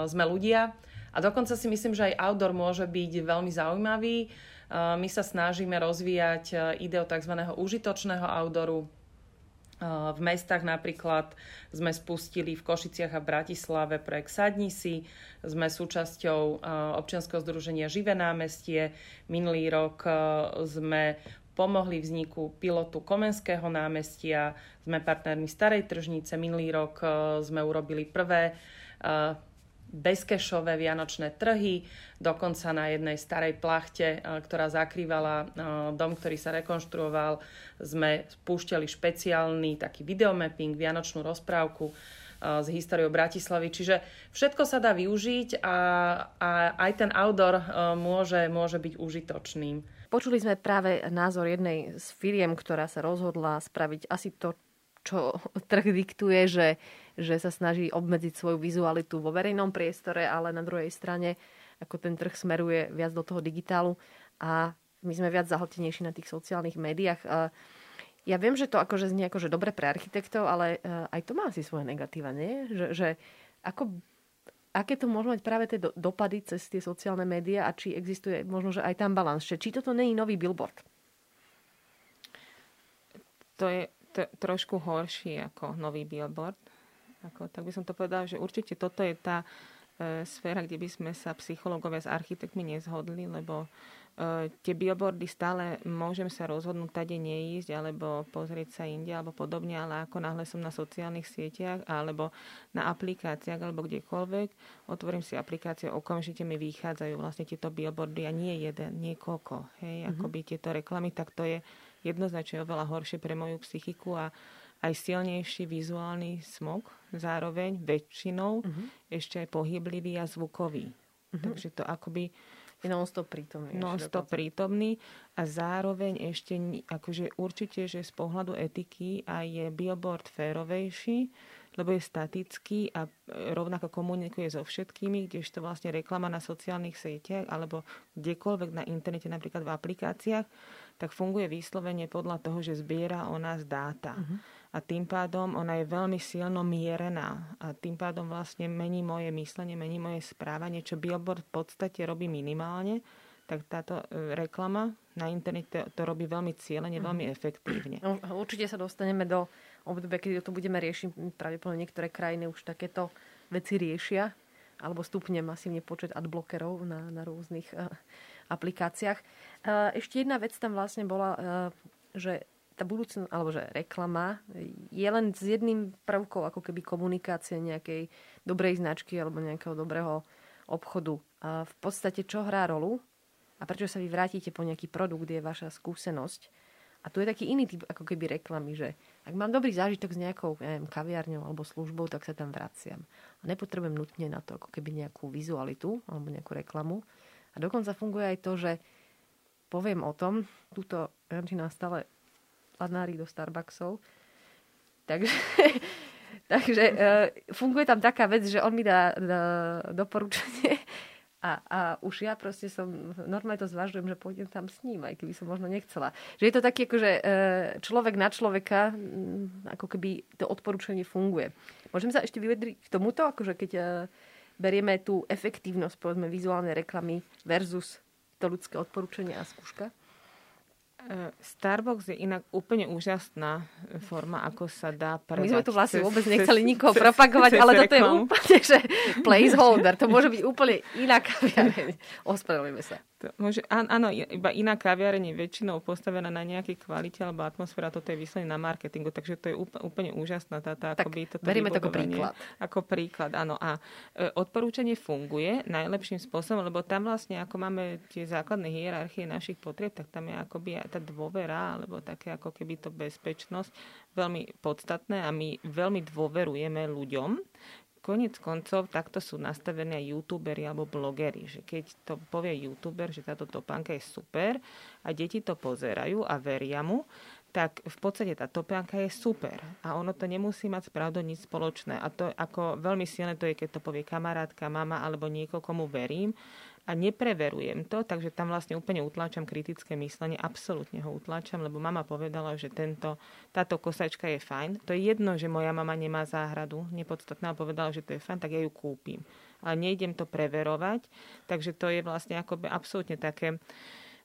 Sme ľudia a dokonca si myslím, že aj outdoor môže byť veľmi zaujímavý. My sa snažíme rozvíjať ideu tzv. užitočného outdooru, v mestách napríklad sme spustili v Košiciach a Bratislave projekt Sadni si. Sme súčasťou občianskeho združenia Živé námestie. Minulý rok sme pomohli vzniku pilotu Komenského námestia. Sme partnermi Starej tržnice. Minulý rok sme urobili prvé bezkešové vianočné trhy, dokonca na jednej starej plachte, eh, ktorá zakrývala eh, dom, ktorý sa rekonštruoval, sme spúšťali špeciálny taký videomapping, vianočnú rozprávku eh, z históriou Bratislavy. Čiže všetko sa dá využiť a, a aj ten outdoor môže, môže byť užitočným. Počuli sme práve názor jednej z firiem, ktorá sa rozhodla spraviť asi to, čo trh diktuje, že že sa snaží obmedziť svoju vizualitu vo verejnom priestore, ale na druhej strane ako ten trh smeruje viac do toho digitálu a my sme viac zahltenejší na tých sociálnych médiách. Ja viem, že to akože znie akože dobre pre architektov, ale e, aj to má asi svoje negatíva, nie? Že, že ako, aké to môžu mať práve tie dopady cez tie sociálne médiá a či existuje možno, že aj tam balans. Či toto je nový billboard? To je t- trošku horší ako nový billboard, ako, tak by som to povedala, že určite toto je tá e, sféra, kde by sme sa psychológovia s architektmi nezhodli, lebo e, tie billboardy stále môžem sa rozhodnúť tade neísť, alebo pozrieť sa inde, alebo podobne, ale ako náhle som na sociálnych sieťach, alebo na aplikáciách, alebo kdekoľvek, otvorím si aplikáciu, okamžite mi vychádzajú vlastne tieto billboardy a nie jeden, niekoľko, hej, mm-hmm. akoby tieto reklamy, tak to je jednoznačne oveľa horšie pre moju psychiku a aj silnejší vizuálny smog, zároveň väčšinou uh-huh. ešte aj pohyblivý a zvukový. Uh-huh. Takže to akoby je non-stop prítomný. Non-stop prítomný a zároveň ešte akože určite, že z pohľadu etiky aj je billboard férovejší, lebo je statický a e, rovnako komunikuje so všetkými, kdežto vlastne reklama na sociálnych sieťach alebo kdekoľvek na internete, napríklad v aplikáciách, tak funguje vyslovene podľa toho, že zbiera o nás dáta. Uh-huh a tým pádom ona je veľmi silno mierená a tým pádom vlastne mení moje myslenie, mení moje správanie, čo Billboard v podstate robí minimálne, tak táto e, reklama na internete to robí veľmi cieľene, veľmi mhm. efektívne. No, určite sa dostaneme do obdobia, kedy to budeme riešiť. Pravdepodobne niektoré krajiny už takéto veci riešia alebo stupne masívne počet adblockerov na, na rôznych uh, aplikáciách. Uh, ešte jedna vec tam vlastne bola, uh, že tá budúcnosť, alebo že reklama je len s jedným prvkom ako keby komunikácie nejakej dobrej značky alebo nejakého dobrého obchodu. A v podstate čo hrá rolu a prečo sa vy vrátite po nejaký produkt, je vaša skúsenosť. A tu je taký iný typ ako keby reklamy, že ak mám dobrý zážitok s nejakou neviem, kaviarňou alebo službou, tak sa tam vraciam. A nepotrebujem nutne na to ako keby nejakú vizualitu alebo nejakú reklamu. A dokonca funguje aj to, že poviem o tom, túto Jančina stále lanári do Starbucksov. Takže, takže uh, funguje tam taká vec, že on mi dá, dá doporučenie a, a už ja proste som, normálne to zvažujem, že pôjdem tam s ním, aj keby som možno nechcela. Že je to taký akože človek na človeka, mm, ako keby to odporúčanie funguje. Môžem sa ešte vyvedriť k tomuto, akože keď berieme tú efektívnosť, povedzme, vizuálnej reklamy versus to ľudské odporúčanie a skúška? E, Starbucks je inak úplne úžasná forma, ako sa dá predať. My sme tu vlastne cez, vôbec nechceli nikoho cez, propagovať, cez ale toto je úplne, že placeholder. To môže byť úplne iná kaviareň. Ospravedlňujeme sa. To môže, áno, iba iná kaviareň je väčšinou postavená na nejakej kvalite alebo atmosféra, toto je vyslené na marketingu, takže to je úplne úžasná táto tak akoby toto berieme to ako príklad. Ako príklad, áno. A e, odporúčanie funguje najlepším spôsobom, lebo tam vlastne, ako máme tie základné hierarchie našich potrieb, tak tam je akoby tá dôvera, alebo také ako keby to bezpečnosť veľmi podstatné a my veľmi dôverujeme ľuďom, Konec koncov takto sú nastavení aj youtuberi alebo blogeri, že keď to povie youtuber, že táto topánka je super a deti to pozerajú a veria mu, tak v podstate tá topánka je super. A ono to nemusí mať spravdo nič spoločné. A to ako veľmi silné to je, keď to povie kamarátka, mama alebo niekoho, komu verím a nepreverujem to, takže tam vlastne úplne utláčam kritické myslenie, absolútne ho utláčam, lebo mama povedala, že tento, táto kosačka je fajn. To je jedno, že moja mama nemá záhradu, nepodstatná, povedala, že to je fajn, tak ja ju kúpim. Ale nejdem to preverovať, takže to je vlastne akoby absolútne také,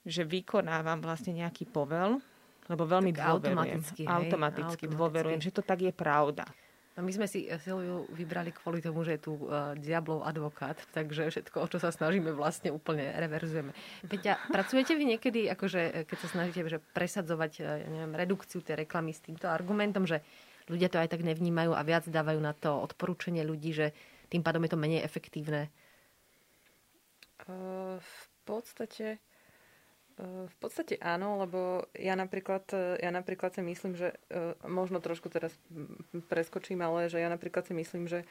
že vykonávam vlastne nejaký povel, lebo veľmi tak dôverujem. Automaticky, hej, automaticky dôverujem, že to tak je pravda. No my sme si Silviu vybrali kvôli tomu, že je tu uh, diablov advokát, takže všetko, o čo sa snažíme, vlastne úplne reverzujeme. Peťa, pracujete vy niekedy, akože, e, keď sa snažíte že presadzovať neviem, redukciu tej reklamy s týmto argumentom, že ľudia to aj tak nevnímajú a viac dávajú na to odporúčanie ľudí, že tým pádom je to menej efektívne? V podstate v podstate áno, lebo ja napríklad, ja napríklad si myslím, že možno trošku teraz preskočím, ale že ja napríklad si myslím, že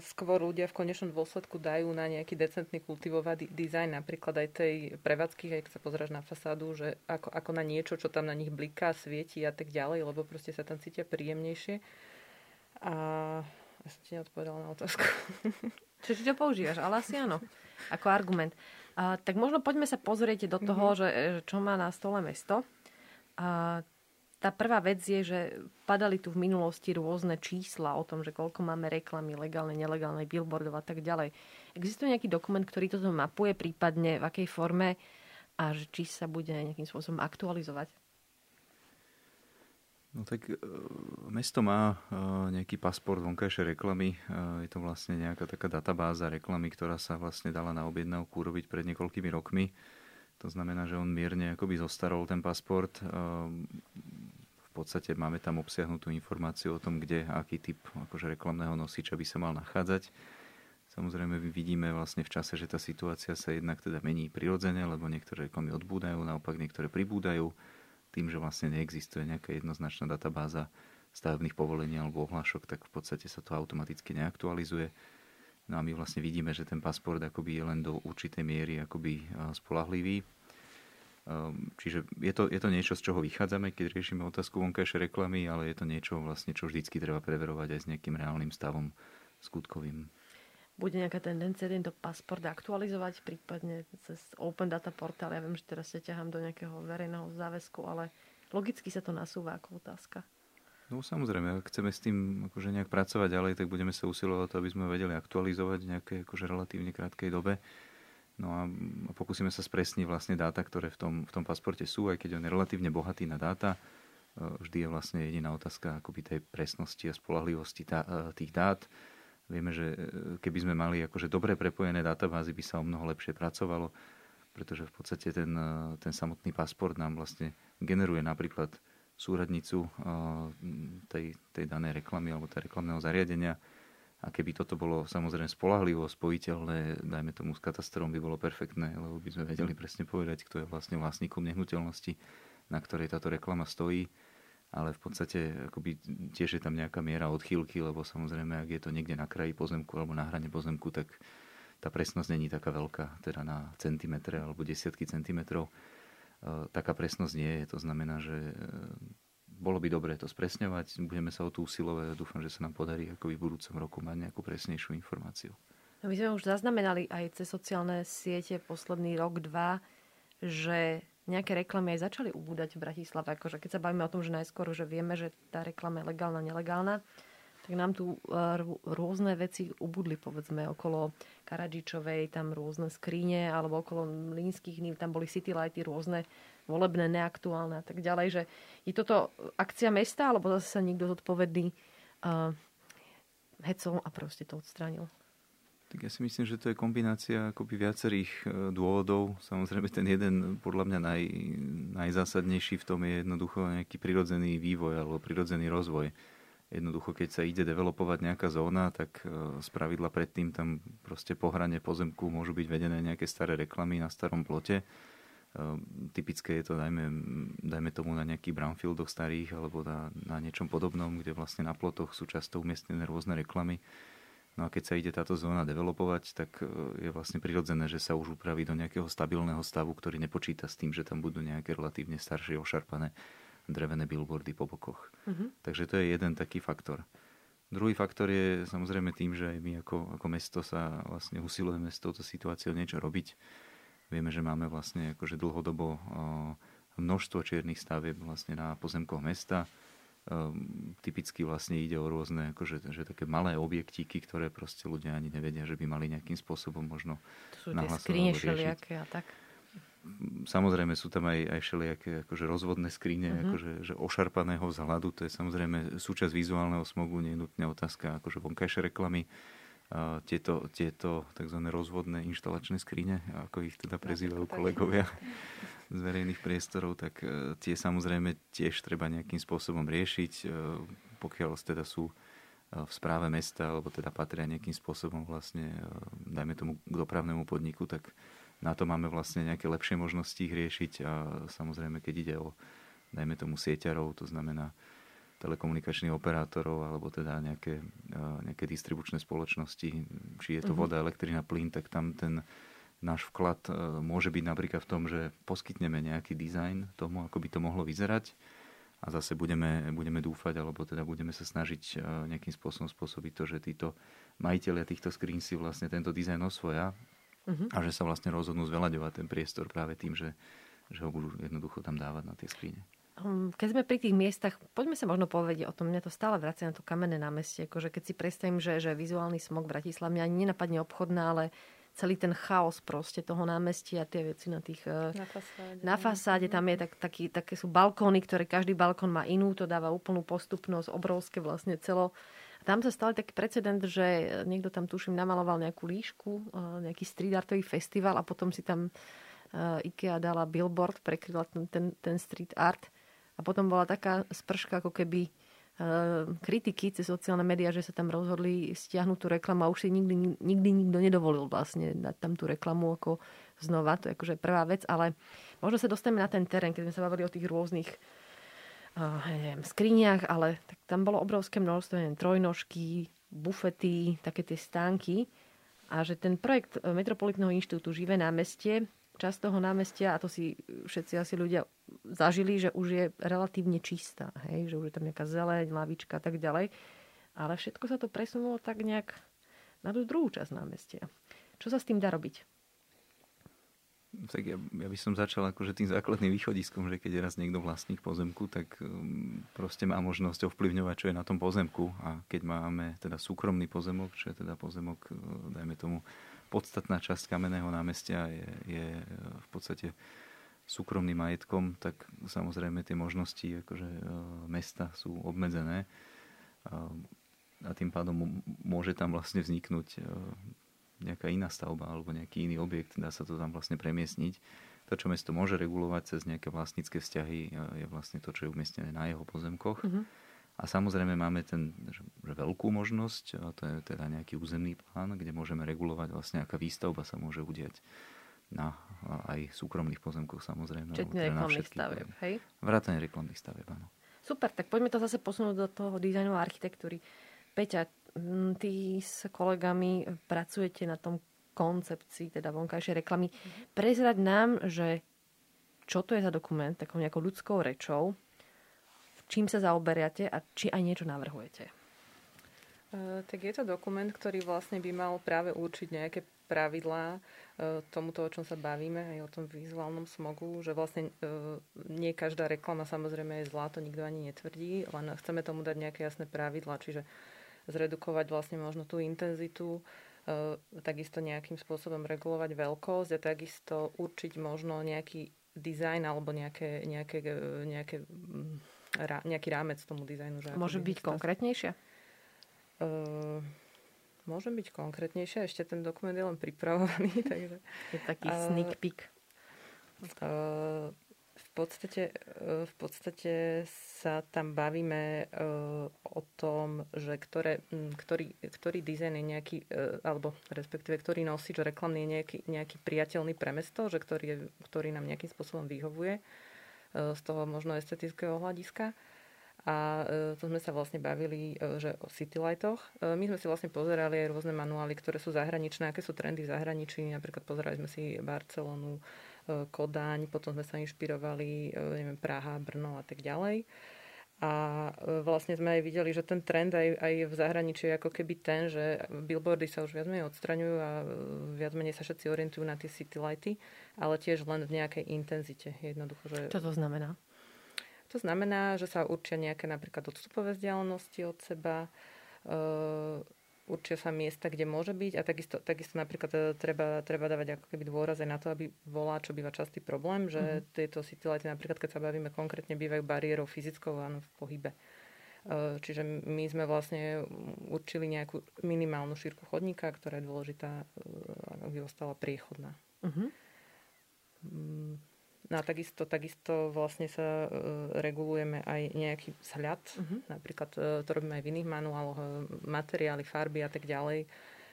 skôr ľudia v konečnom dôsledku dajú na nejaký decentný kultivovaný dizajn, napríklad aj tej prevádzky, keď sa pozráš na fasádu, že ako, ako na niečo, čo tam na nich bliká, svieti a tak ďalej, lebo proste sa tam cítia príjemnejšie. A ja som ti neodpovedala na otázku. Čiže to používaš, ale asi áno, ako argument. A, tak možno poďme sa pozrieť do toho, mm-hmm. že, čo má na stole mesto. A, tá prvá vec je, že padali tu v minulosti rôzne čísla o tom, že koľko máme reklamy, legálne, nelegálne, billboardov a tak ďalej. Existuje nejaký dokument, ktorý toto mapuje, prípadne v akej forme a že či sa bude nejakým spôsobom aktualizovať? No tak e, mesto má e, nejaký pasport vonkajšej reklamy. E, je to vlastne nejaká taká databáza reklamy, ktorá sa vlastne dala na objednávku urobiť pred niekoľkými rokmi. To znamená, že on mierne akoby zostarol ten pasport. V podstate máme tam obsiahnutú informáciu o tom, kde aký typ akože reklamného nosiča by sa mal nachádzať. Samozrejme vidíme vlastne v čase, že tá situácia sa jednak teda mení prirodzene, lebo niektoré reklamy odbúdajú, naopak niektoré pribúdajú tým, že vlastne neexistuje nejaká jednoznačná databáza stavebných povolení alebo ohlášok, tak v podstate sa to automaticky neaktualizuje. No a my vlastne vidíme, že ten pasport akoby je len do určitej miery akoby spolahlivý. Ehm, čiže je to, je to niečo, z čoho vychádzame, keď riešime otázku vonkajšej reklamy, ale je to niečo, vlastne, čo vždycky treba preverovať aj s nejakým reálnym stavom skutkovým bude nejaká tendencia tento pasport aktualizovať, prípadne cez Open Data Portal. Ja viem, že teraz sa ťahám do nejakého verejného záväzku, ale logicky sa to nasúva ako otázka. No samozrejme, ak chceme s tým akože nejak pracovať ďalej, tak budeme sa usilovať aby sme vedeli aktualizovať v nejakej akože relatívne krátkej dobe. No a pokúsime sa spresniť vlastne dáta, ktoré v tom, v tom pasporte sú, aj keď on je relatívne bohatý na dáta. E, vždy je vlastne jediná otázka akoby tej presnosti a spolahlivosti e, tých dát Vieme, že e, keby sme mali akože dobre prepojené databázy, by sa o mnoho lepšie pracovalo, pretože v podstate ten, e, ten samotný pasport nám vlastne generuje napríklad súradnicu e, tej, tej danej reklamy alebo tej reklamného zariadenia. A keby toto bolo samozrejme spolahlivo spojiteľné, dajme tomu s katastrom, by bolo perfektné, lebo by sme vedeli presne povedať, kto je vlastne vlastníkom nehnuteľnosti, na ktorej táto reklama stojí ale v podstate akoby tiež je tam nejaká miera odchýlky, lebo samozrejme, ak je to niekde na kraji pozemku alebo na hrane pozemku, tak tá presnosť není taká veľká, teda na centimetre alebo desiatky centimetrov. E, taká presnosť nie je, to znamená, že e, bolo by dobré to spresňovať, budeme sa o tú usilovať a dúfam, že sa nám podarí akoby v budúcom roku mať nejakú presnejšiu informáciu. No my sme už zaznamenali aj cez sociálne siete posledný rok, dva, že nejaké reklamy aj začali ubúdať v Bratislave. Akože keď sa bavíme o tom, že najskôr, že vieme, že tá reklama je legálna, nelegálna, tak nám tu rôzne veci ubudli, povedzme, okolo Karadžičovej, tam rôzne skríne, alebo okolo Línskych nív, tam boli city lighty rôzne, volebné, neaktuálne a tak ďalej, že je toto akcia mesta, alebo zase sa niekto zodpovedný uh, hecol a proste to odstránil? Tak ja si myslím, že to je kombinácia akoby viacerých e, dôvodov. Samozrejme ten jeden podľa mňa naj, najzásadnejší v tom je jednoducho nejaký prirodzený vývoj alebo prirodzený rozvoj. Jednoducho, keď sa ide developovať nejaká zóna, tak e, z pravidla predtým tam proste po hrane pozemku môžu byť vedené nejaké staré reklamy na starom plote. E, typické je to, dajme, dajme tomu na nejakých brownfieldoch starých alebo na, na niečom podobnom, kde vlastne na plotoch sú často umiestnené rôzne reklamy No a keď sa ide táto zóna developovať, tak e, je vlastne prirodzené, že sa už upraví do nejakého stabilného stavu, ktorý nepočíta s tým, že tam budú nejaké relatívne staršie ošarpané drevené billboardy po bokoch. Uh-huh. Takže to je jeden taký faktor. Druhý faktor je samozrejme tým, že aj my ako, ako mesto sa vlastne usilujeme s touto situáciou niečo robiť. Vieme, že máme vlastne akože dlhodobo o, množstvo čiernych stavieb vlastne na pozemkoch mesta Um, typicky vlastne ide o rôzne akože, že také malé objektíky, ktoré proste ľudia ani nevedia, že by mali nejakým spôsobom možno to sú tie všelijaké a tak. Samozrejme sú tam aj, aj všelijaké akože rozvodné skrine, uh-huh. akože, že ošarpaného vzhľadu, to je samozrejme súčasť vizuálneho smogu, nie je nutne otázka akože vonkajšie reklamy. Uh, tieto, tieto tzv. rozvodné inštalačné skrine, ako ich teda prezývajú kolegovia, z verejných priestorov, tak e, tie samozrejme tiež treba nejakým spôsobom riešiť, e, pokiaľ teda sú e, v správe mesta, alebo teda patria nejakým spôsobom vlastne, dajme tomu k dopravnému podniku, tak na to máme vlastne nejaké lepšie možnosti ich riešiť a samozrejme, keď ide o, dajme tomu, sieťarov, to znamená telekomunikačných operátorov alebo teda nejaké, nejaké distribučné spoločnosti, či je to mhm. voda, elektrina, plyn, tak tam ten náš vklad e, môže byť napríklad v tom, že poskytneme nejaký dizajn tomu, ako by to mohlo vyzerať a zase budeme, budeme dúfať, alebo teda budeme sa snažiť e, nejakým spôsobom spôsobiť to, že títo majiteľia týchto skrín si vlastne tento dizajn osvoja uh-huh. a že sa vlastne rozhodnú zveľaďovať ten priestor práve tým, že, že ho budú jednoducho tam dávať na tie skríne. Hm, keď sme pri tých miestach, poďme sa možno povedať o tom, mňa to stále vracia na to kamenné námestie, akože keď si predstavím, že, že vizuálny smog v Bratislave mňa ani nenapadne obchodná, ale celý ten chaos proste toho námestia, tie veci na tých... Eh, na fasáde. Na fasáde tam je tak, taký, také sú balkóny, ktoré každý balkón má inú, to dáva úplnú postupnosť, obrovské vlastne celo. A tam sa stal taký precedent, že niekto tam, tuším, namaloval nejakú líšku, eh, nejaký street artový festival a potom si tam eh, IKEA dala billboard, prekryla ten, ten, ten street art a potom bola taká sprška, ako keby Eh, kritiky cez sociálne médiá, že sa tam rozhodli stiahnuť tú reklamu a už si nikdy, nikdy nikto nedovolil vlastne dať tam tú reklamu ako znova. To je akože prvá vec, ale možno sa dostaneme na ten terén, keď sme sa bavili o tých rôznych uh, skriniach, ale tak tam bolo obrovské množstvo, neviem, trojnožky, bufety, také tie stánky. A že ten projekt Metropolitného inštitútu Živé námestie časť toho námestia, a to si všetci asi ľudia zažili, že už je relatívne čistá, hej? že už je tam nejaká zeleň, lavička a tak ďalej. Ale všetko sa to presunulo tak nejak na tú druhú časť námestia. Čo sa s tým dá robiť? Tak ja, ja by som začal akože tým základným východiskom, že keď je raz niekto vlastník pozemku, tak um, proste má možnosť ovplyvňovať, čo je na tom pozemku. A keď máme teda súkromný pozemok, čo je teda pozemok, uh, dajme tomu, podstatná časť kamenného námestia je, je v podstate súkromným majetkom, tak samozrejme tie možnosti akože, e, mesta sú obmedzené a tým pádom môže tam vlastne vzniknúť nejaká iná stavba alebo nejaký iný objekt, dá sa to tam vlastne premiesniť. To, čo mesto môže regulovať cez nejaké vlastnícke vzťahy, je vlastne to, čo je umiestnené na jeho pozemkoch. Mm-hmm. A samozrejme máme ten, že, veľkú možnosť, a to je teda nejaký územný plán, kde môžeme regulovať vlastne, aká výstavba sa môže udiať na aj súkromných pozemkoch samozrejme. Čiže reklamných stavieb, hej? Vrátane reklamných stavieb, áno. Super, tak poďme to zase posunúť do toho dizajnu a architektúry. Peťa, ty s kolegami pracujete na tom koncepcii, teda vonkajšej reklamy. Mm-hmm. Prezrať nám, že čo to je za dokument, takou nejakou ľudskou rečou, čím sa zaoberiate a či aj niečo navrhujete? Uh, tak je to dokument, ktorý vlastne by mal práve určiť nejaké pravidlá uh, tomuto, o čom sa bavíme, aj o tom vizuálnom smogu, že vlastne uh, nie každá reklama samozrejme je zlá, to nikto ani netvrdí, len chceme tomu dať nejaké jasné pravidlá, čiže zredukovať vlastne možno tú intenzitu, e, takisto nejakým spôsobom regulovať veľkosť a takisto určiť možno nejaký dizajn alebo nejaké, nejaké, e, nejaké, mm, nejaký rámec tomu dizajnu. Že Môže byť konkrétnejšia? Uh, môžem byť konkrétnejšia, ešte ten dokument je len pripravovaný. Takže, je taký uh, sneak peek. Uh, podstate, e, v podstate sa tam bavíme e, o tom, že ktoré, ktorý, ktorý dizajn je nejaký, e, alebo respektíve ktorý nosič reklamný je nejaký, nejaký priateľný pre mesto, že ktorý, je, ktorý nám nejakým spôsobom vyhovuje z toho možno estetického hľadiska. A to sme sa vlastne bavili, že o citylightoch. My sme si vlastne pozerali aj rôzne manuály, ktoré sú zahraničné, aké sú trendy v zahraničí. Napríklad pozerali sme si Barcelonu, E, Kodáň, potom sme sa inšpirovali, e, neviem, Praha, Brno a tak ďalej. A e, vlastne sme aj videli, že ten trend aj, aj v zahraničí je ako keby ten, že billboardy sa už viac menej odstraňujú a viac menej sa všetci orientujú na tie city lighty, ale tiež len v nejakej intenzite. Jednoducho, že... Čo to znamená? To znamená, že sa určia nejaké napríklad odstupové vzdialenosti od seba, určia sa miesta, kde môže byť a takisto, takisto napríklad e, treba, treba dávať ako keby dôraz aj na to, aby volá, čo býva častý problém, že mm-hmm. tieto citylighty napríklad, keď sa bavíme konkrétne, bývajú bariérou fyzickou áno, v pohybe. E, čiže my sme vlastne určili nejakú minimálnu šírku chodníka, ktorá je dôležitá, e, aby ostala priechodná. Mm-hmm. No a takisto, takisto vlastne sa uh, regulujeme aj nejaký vzhľad. Uh-huh. Napríklad uh, to robíme aj v iných manuáloch, uh, materiály, farby a tak ďalej,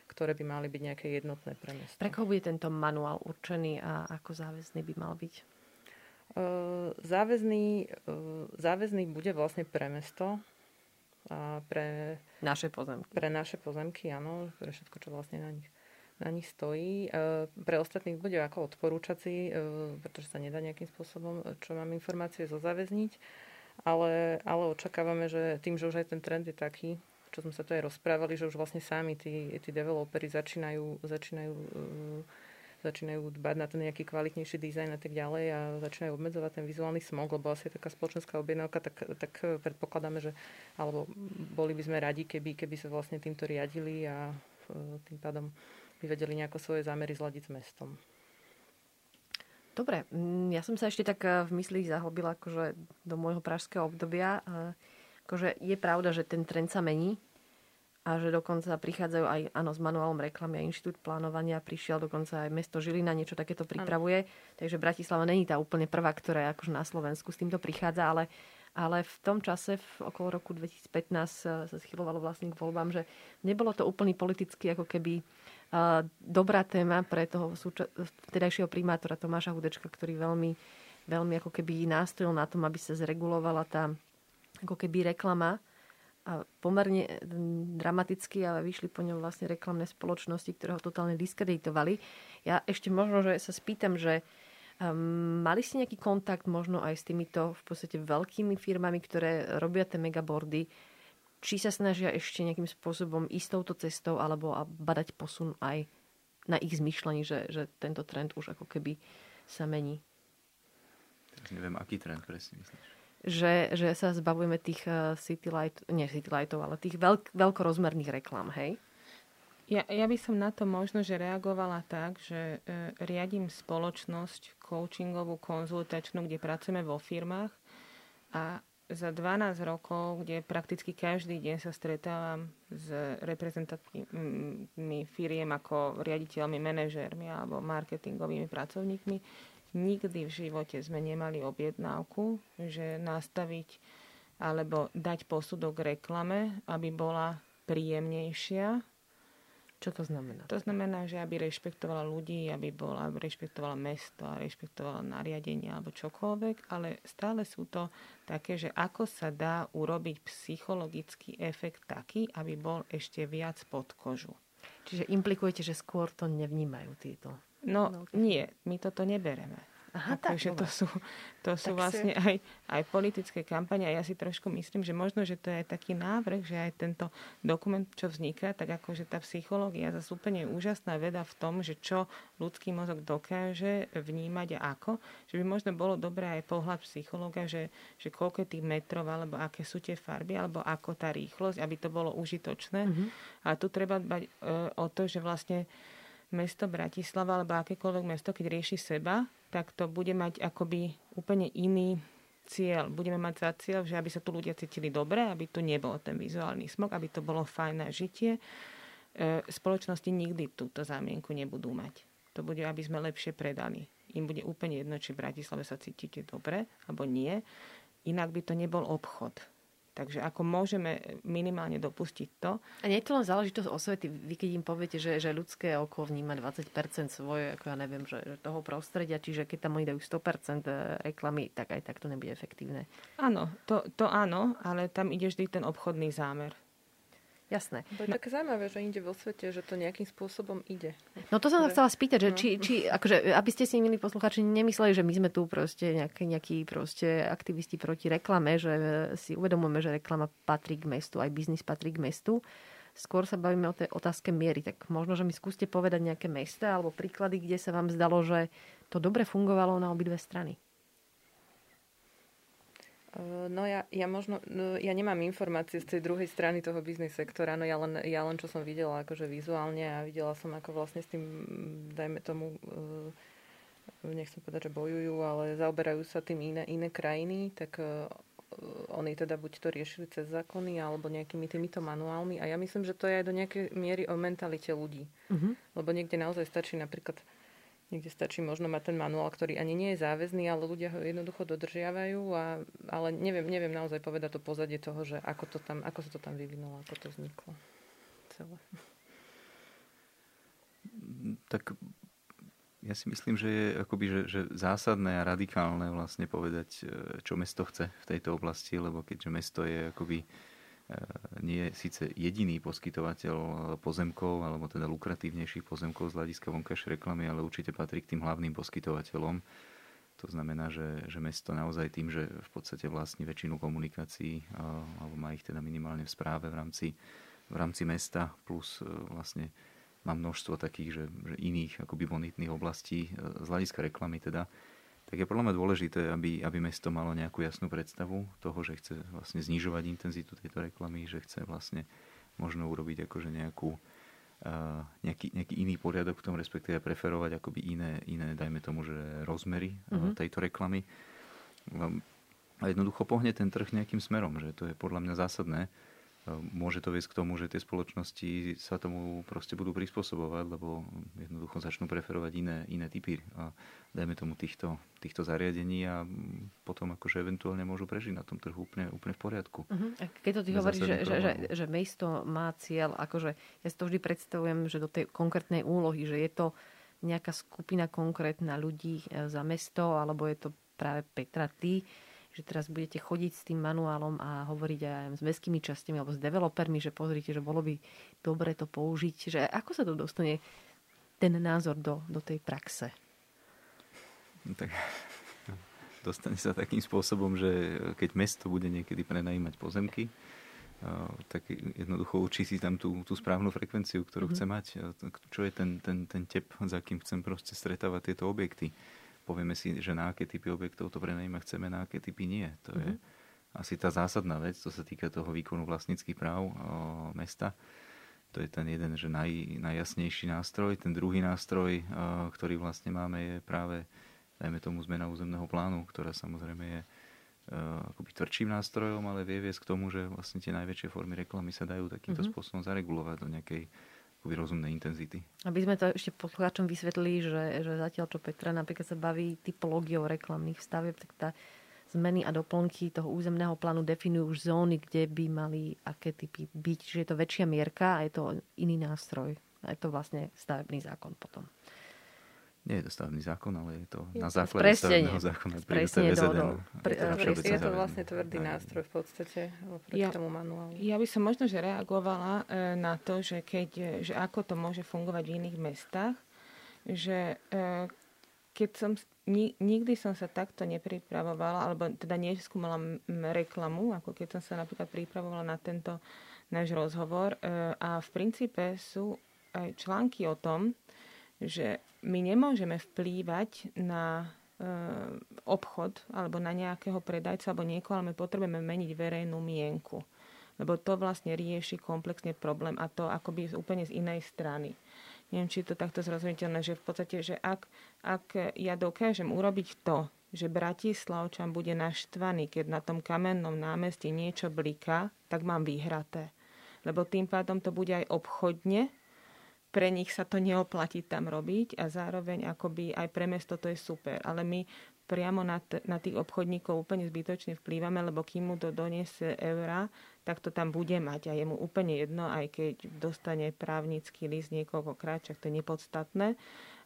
ktoré by mali byť nejaké jednotné pre mesto. Pre koho bude tento manuál určený a ako záväzný by mal byť? Záväzný, záväzný bude vlastne pre mesto a pre... Naše pozemky. Pre naše pozemky, áno. Pre všetko, čo vlastne na nich na nich stojí. E, pre ostatných bude ako odporúčací, e, pretože sa nedá nejakým spôsobom, čo mám informácie, zozavezniť. Ale, ale očakávame, že tým, že už aj ten trend je taký, čo sme sa tu aj rozprávali, že už vlastne sami tí, tí developeri začínajú, začínajú, začínajú dbať na ten nejaký kvalitnejší dizajn a tak ďalej a začínajú obmedzovať ten vizuálny smog, lebo asi je taká spoločenská objednávka, tak, tak predpokladáme, že alebo boli by sme radi, keby, keby sa vlastne týmto riadili a tým pádom by vedeli nejako svoje zámery zladiť s mestom. Dobre, mm, ja som sa ešte tak eh, v mysli zahlbila akože do môjho pražského obdobia. Akože je pravda, že ten trend sa mení a že dokonca prichádzajú aj áno, s manuálom reklamy a inštitút plánovania prišiel, dokonca aj mesto Žilina niečo takéto pripravuje. Ano. Takže Bratislava není tá úplne prvá, ktorá akože na Slovensku s týmto prichádza, ale, ale v tom čase, v okolo roku 2015 sa schylovalo vlastne k voľbám, že nebolo to úplný politicky ako keby dobrá téma pre toho súča- vtedajšieho primátora Tomáša Hudečka, ktorý veľmi, veľmi ako keby nástojil na tom, aby sa zregulovala tá ako keby reklama a pomerne dramaticky, ale vyšli po ňom vlastne reklamné spoločnosti, ktoré ho totálne diskreditovali. Ja ešte možno, že sa spýtam, že um, mali ste nejaký kontakt možno aj s týmito v podstate veľkými firmami, ktoré robia tie megaboardy, či sa snažia ešte nejakým spôsobom ísť touto cestou alebo badať posun aj na ich zmyšľaní, že, že tento trend už ako keby sa mení. Teraz neviem, aký trend presne myslíš? Že, že sa zbavujeme tých uh, city light, nie city lightov, ale tých veľk, veľkorozmerných reklám, hej? Ja, ja by som na to možno, že reagovala tak, že e, riadím spoločnosť coachingovú, konzultačnú, kde pracujeme vo firmách a za 12 rokov, kde prakticky každý deň sa stretávam s reprezentantmi firiem ako riaditeľmi, manažérmi alebo marketingovými pracovníkmi, nikdy v živote sme nemali objednávku, že nastaviť alebo dať posudok reklame, aby bola príjemnejšia čo to znamená? To znamená, že aby rešpektovala ľudí, aby bola, aby rešpektovala mesto a rešpektovala nariadenia alebo čokoľvek, ale stále sú to také, že ako sa dá urobiť psychologický efekt taký, aby bol ešte viac pod kožu. Čiže implikujete, že skôr to nevnímajú títo? No nie, my toto nebereme. Aha, Takže to sú, to sú vlastne si... aj, aj politické kampane a ja si trošku myslím, že možno, že to je taký návrh, že aj tento dokument, čo vzniká, tak ako, že tá psychológia zase úplne úžasná veda v tom, že čo ľudský mozog dokáže vnímať a ako, že by možno bolo dobré aj pohľad psychológa, že, že koľko tých metrov, alebo aké sú tie farby, alebo ako tá rýchlosť, aby to bolo užitočné. Mm-hmm. A tu treba dbať e, o to, že vlastne mesto Bratislava alebo akékoľvek mesto, keď rieši seba, tak to bude mať akoby úplne iný cieľ. Budeme mať za cieľ, že aby sa tu ľudia cítili dobre, aby tu nebol ten vizuálny smog, aby to bolo fajné žitie. E, spoločnosti nikdy túto zámienku nebudú mať. To bude, aby sme lepšie predali. Im bude úplne jedno, či v Bratislave sa cítite dobre, alebo nie. Inak by to nebol obchod Takže ako môžeme minimálne dopustiť to. A nie je to len záležitosť osvety. Vy keď im poviete, že, že ľudské oko vníma 20% svoje, ako ja neviem, že, že toho prostredia, čiže keď tam oni dajú 100% e, reklamy, tak aj tak to nebude efektívne. Áno, to, to áno, ale tam ide vždy ten obchodný zámer. Jasné. To je no. také zaujímavé, že inde vo svete, že to nejakým spôsobom ide. No to som sa chcela spýtať, že no. či, či akože, aby ste si, milí posluchači, nemysleli, že my sme tu proste nejaký, nejaký proste aktivisti proti reklame, že si uvedomujeme, že reklama patrí k mestu, aj biznis patrí k mestu. Skôr sa bavíme o tej otázke miery. Tak možno, že mi skúste povedať nejaké mesta alebo príklady, kde sa vám zdalo, že to dobre fungovalo na obidve strany. Eh, no ja, ja možno, no ja nemám informácie z tej druhej strany toho biznis sektora, no ja len, ja len čo som videla akože vizuálne a videla som ako vlastne s tým, dajme tomu, eh, nechcem povedať, že bojujú, ale zaoberajú sa tým iné, iné krajiny, tak uh, oni teda buď to riešili cez zákony alebo nejakými týmito manuálmi a ja myslím, že to je aj do nejakej miery o mentalite ľudí. Uh-huh. Lebo niekde naozaj stačí napríklad Niekde stačí možno mať ten manuál, ktorý ani nie je záväzný, ale ľudia ho jednoducho dodržiavajú. A, ale neviem, neviem naozaj povedať to pozadie toho, že ako, to tam, ako sa to tam vyvinulo, ako to vzniklo celé. Tak ja si myslím, že je akoby, že, že zásadné a radikálne vlastne povedať, e, čo mesto chce v tejto oblasti, lebo keďže mesto je akoby E, nie je síce jediný poskytovateľ pozemkov, alebo teda lukratívnejších pozemkov z hľadiska vonkajšej reklamy, ale určite patrí k tým hlavným poskytovateľom. To znamená, že, že mesto naozaj tým, že v podstate vlastní väčšinu komunikácií, alebo má ich teda minimálne v správe v rámci, v rámci mesta, plus e, vlastne má množstvo takých, že, že iných akoby bonitných oblastí e, z hľadiska reklamy teda, tak je podľa mňa dôležité, aby, aby mesto malo nejakú jasnú predstavu toho, že chce vlastne znižovať intenzitu tejto reklamy, že chce vlastne možno urobiť akože nejakú, uh, nejaký, nejaký iný poriadok v tom, respektíve preferovať akoby iné, iné dajme tomu, že rozmery uh, tejto reklamy. A jednoducho pohne ten trh nejakým smerom, že to je podľa mňa zásadné môže to viesť k tomu, že tie spoločnosti sa tomu proste budú prispôsobovať, lebo jednoducho začnú preferovať iné, iné typy a dajme tomu týchto, týchto zariadení a potom akože eventuálne môžu prežiť na tom trhu úplne, úplne v poriadku. Uh-huh. A keď to ty hovoríš, že, že, že, že mesto má cieľ, akože ja si to vždy predstavujem, že do tej konkrétnej úlohy, že je to nejaká skupina konkrétna ľudí e, za mesto, alebo je to práve Petra, ty, že teraz budete chodiť s tým manuálom a hovoriť aj s mestskými častiami alebo s developermi, že pozrite, že bolo by dobre to použiť. Že ako sa to dostane ten názor do, do tej praxe? No tak dostane sa takým spôsobom, že keď mesto bude niekedy prenajímať pozemky, tak jednoducho určí si tam tú, tú správnu frekvenciu, ktorú mm-hmm. chce mať. Čo je ten, ten, ten tep, za kým chcem proste stretávať tieto objekty povieme si, že na aké typy objektov to prenajímať chceme, na aké typy nie. To mm-hmm. je mhm. asi tá zásadná vec, čo sa týka toho výkonu vlastníckých práv o, mesta. To je ten jeden, že naj, najjasnejší nástroj. Ten druhý nástroj, o, ktorý vlastne máme, je práve, dajme tomu, zmena územného plánu, ktorá samozrejme je akoby tvrdším nástrojom, ale vie viesť k tomu, že vlastne tie najväčšie formy reklamy sa dajú takýmto mm-hmm. spôsobom zaregulovať do nejakej rozumnej intenzity. Aby sme to ešte poslucháčom vysvetlili, že, že zatiaľ čo Petra napríklad sa baví typológiou reklamných stavieb, tak tá zmeny a doplnky toho územného plánu definujú už zóny, kde by mali aké typy byť. Čiže je to väčšia mierka a je to iný nástroj. A je to vlastne stavebný zákon potom. Nie je to stavebný zákon, ale je to je na základe stavebného zákona. Presne, do, do, pre, je to vlastne tvrdý nástroj v podstate proti ja, tomu manuálu. Ja by som možno, že reagovala e, na to, že, keď, e, že ako to môže fungovať v iných mestách, že e, keď som ni, nikdy som sa takto nepripravovala, alebo teda neskúmala reklamu, ako keď som sa napríklad pripravovala na tento náš rozhovor. A v princípe sú aj články o tom, že my nemôžeme vplývať na e, obchod alebo na nejakého predajca alebo niekoho, ale my potrebujeme meniť verejnú mienku. Lebo to vlastne rieši komplexne problém a to akoby úplne z inej strany. Neviem, či je to takto zrozumiteľné, že v podstate, že ak, ak ja dokážem urobiť to, že Bratislavčan bude naštvaný, keď na tom kamennom námestí niečo bliká, tak mám vyhraté. Lebo tým pádom to bude aj obchodne pre nich sa to neoplatí tam robiť a zároveň akoby aj pre mesto to je super. Ale my priamo na, t- na tých obchodníkov úplne zbytočne vplývame, lebo kým mu to doniesie eura, tak to tam bude mať a je mu úplne jedno, aj keď dostane právnický list niekoľkokrát, čak to je nepodstatné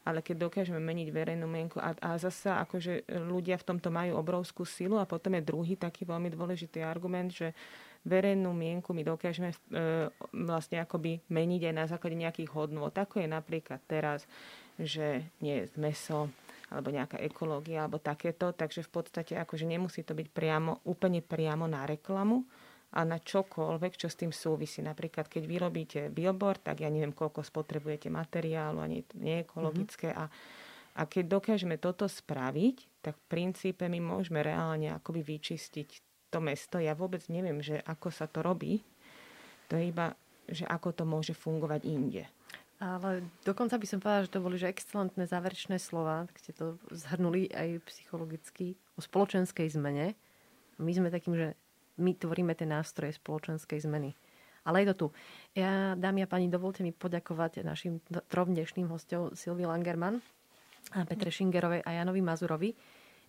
ale keď dokážeme meniť verejnú mienku a, a zasa akože ľudia v tomto majú obrovskú silu a potom je druhý taký veľmi dôležitý argument, že verejnú mienku my dokážeme e, vlastne akoby meniť aj na základe nejakých hodnôt. Tako je napríklad teraz, že nie je meso, alebo nejaká ekológia, alebo takéto. Takže v podstate akože nemusí to byť priamo, úplne priamo na reklamu, a na čokoľvek, čo s tým súvisí. Napríklad, keď vyrobíte billboard, tak ja neviem, koľko spotrebujete materiálu, ani to nie je ekologické. Mm-hmm. A, a keď dokážeme toto spraviť, tak v princípe my môžeme reálne akoby vyčistiť to mesto. Ja vôbec neviem, že ako sa to robí. To je iba, že ako to môže fungovať inde. Ale dokonca by som povedala, že to boli že excelentné záverečné slova, tak ste to zhrnuli aj psychologicky o spoločenskej zmene. My sme takým, že my tvoríme tie nástroje spoločenskej zmeny. Ale je to tu. Ja, dámy a pani, dovolte mi poďakovať našim trom dnešným hostom Silvi Langerman, Petre Šingerovej a Janovi Mazurovi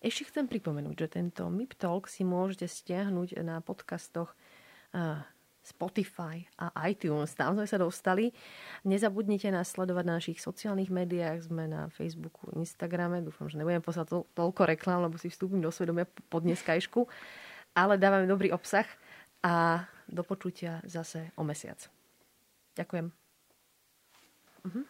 ešte chcem pripomenúť, že tento MIP Talk si môžete stiahnuť na podcastoch Spotify a iTunes. Tam sme sa dostali. Nezabudnite nás sledovať na našich sociálnych médiách. Sme na Facebooku, Instagrame. Dúfam, že nebudem poslať to, toľko reklám, lebo si vstúpim do svedomia po dneskajšku. Ale dávame dobrý obsah a do počutia zase o mesiac. Ďakujem. Mhm.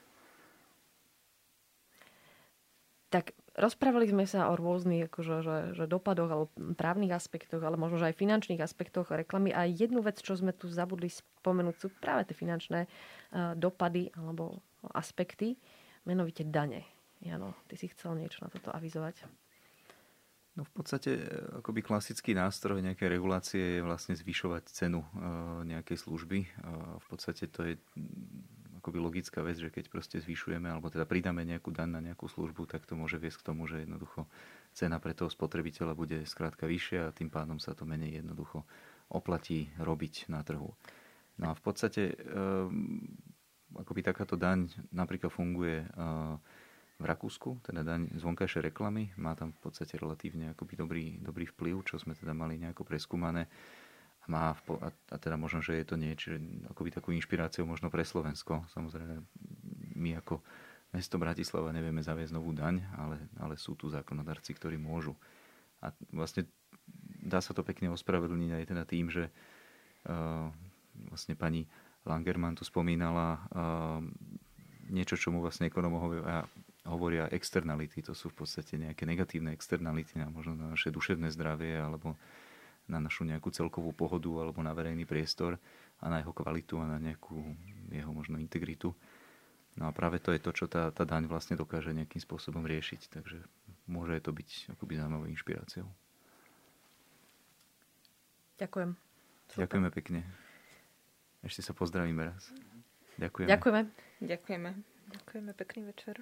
Tak Rozprávali sme sa o rôznych akože, že, že dopadoch alebo právnych aspektoch, ale možno že aj finančných aspektoch reklamy. A jednu vec, čo sme tu zabudli spomenúť, sú práve tie finančné uh, dopady alebo aspekty, menovite dane. Jano, ty si chcel niečo na toto avizovať? No v podstate e, akoby klasický nástroj nejakej regulácie je vlastne zvyšovať cenu e, nejakej služby. V podstate to je akoby logická vec, že keď proste zvyšujeme alebo teda pridáme nejakú daň na nejakú službu, tak to môže viesť k tomu, že jednoducho cena pre toho spotrebiteľa bude skrátka vyššia a tým pádom sa to menej jednoducho oplatí robiť na trhu. No a v podstate um, akoby takáto daň napríklad funguje uh, v Rakúsku, teda daň z vonkajšej reklamy, má tam v podstate relatívne akoby dobrý, dobrý vplyv, čo sme teda mali nejako preskúmané má v, a, teda možno, že je to niečo, akoby takú inšpiráciu možno pre Slovensko. Samozrejme, my ako mesto Bratislava nevieme zaviesť novú daň, ale, ale sú tu zákonodarci, ktorí môžu. A vlastne dá sa to pekne ospravedlniť aj teda tým, že uh, vlastne pani Langerman tu spomínala uh, niečo, čo mu vlastne ekonomovia hovoria externality. To sú v podstate nejaké negatívne externality na možno na naše duševné zdravie alebo na našu nejakú celkovú pohodu alebo na verejný priestor a na jeho kvalitu a na nejakú jeho možno integritu. No a práve to je to, čo tá, tá daň vlastne dokáže nejakým spôsobom riešiť. Takže môže to byť akoby zaujímavou inšpiráciou. Ďakujem. Super. Ďakujeme pekne. Ešte sa pozdravíme raz. Ďakujeme. Ďakujeme. Ďakujeme. Ďakujeme. Pekný večer.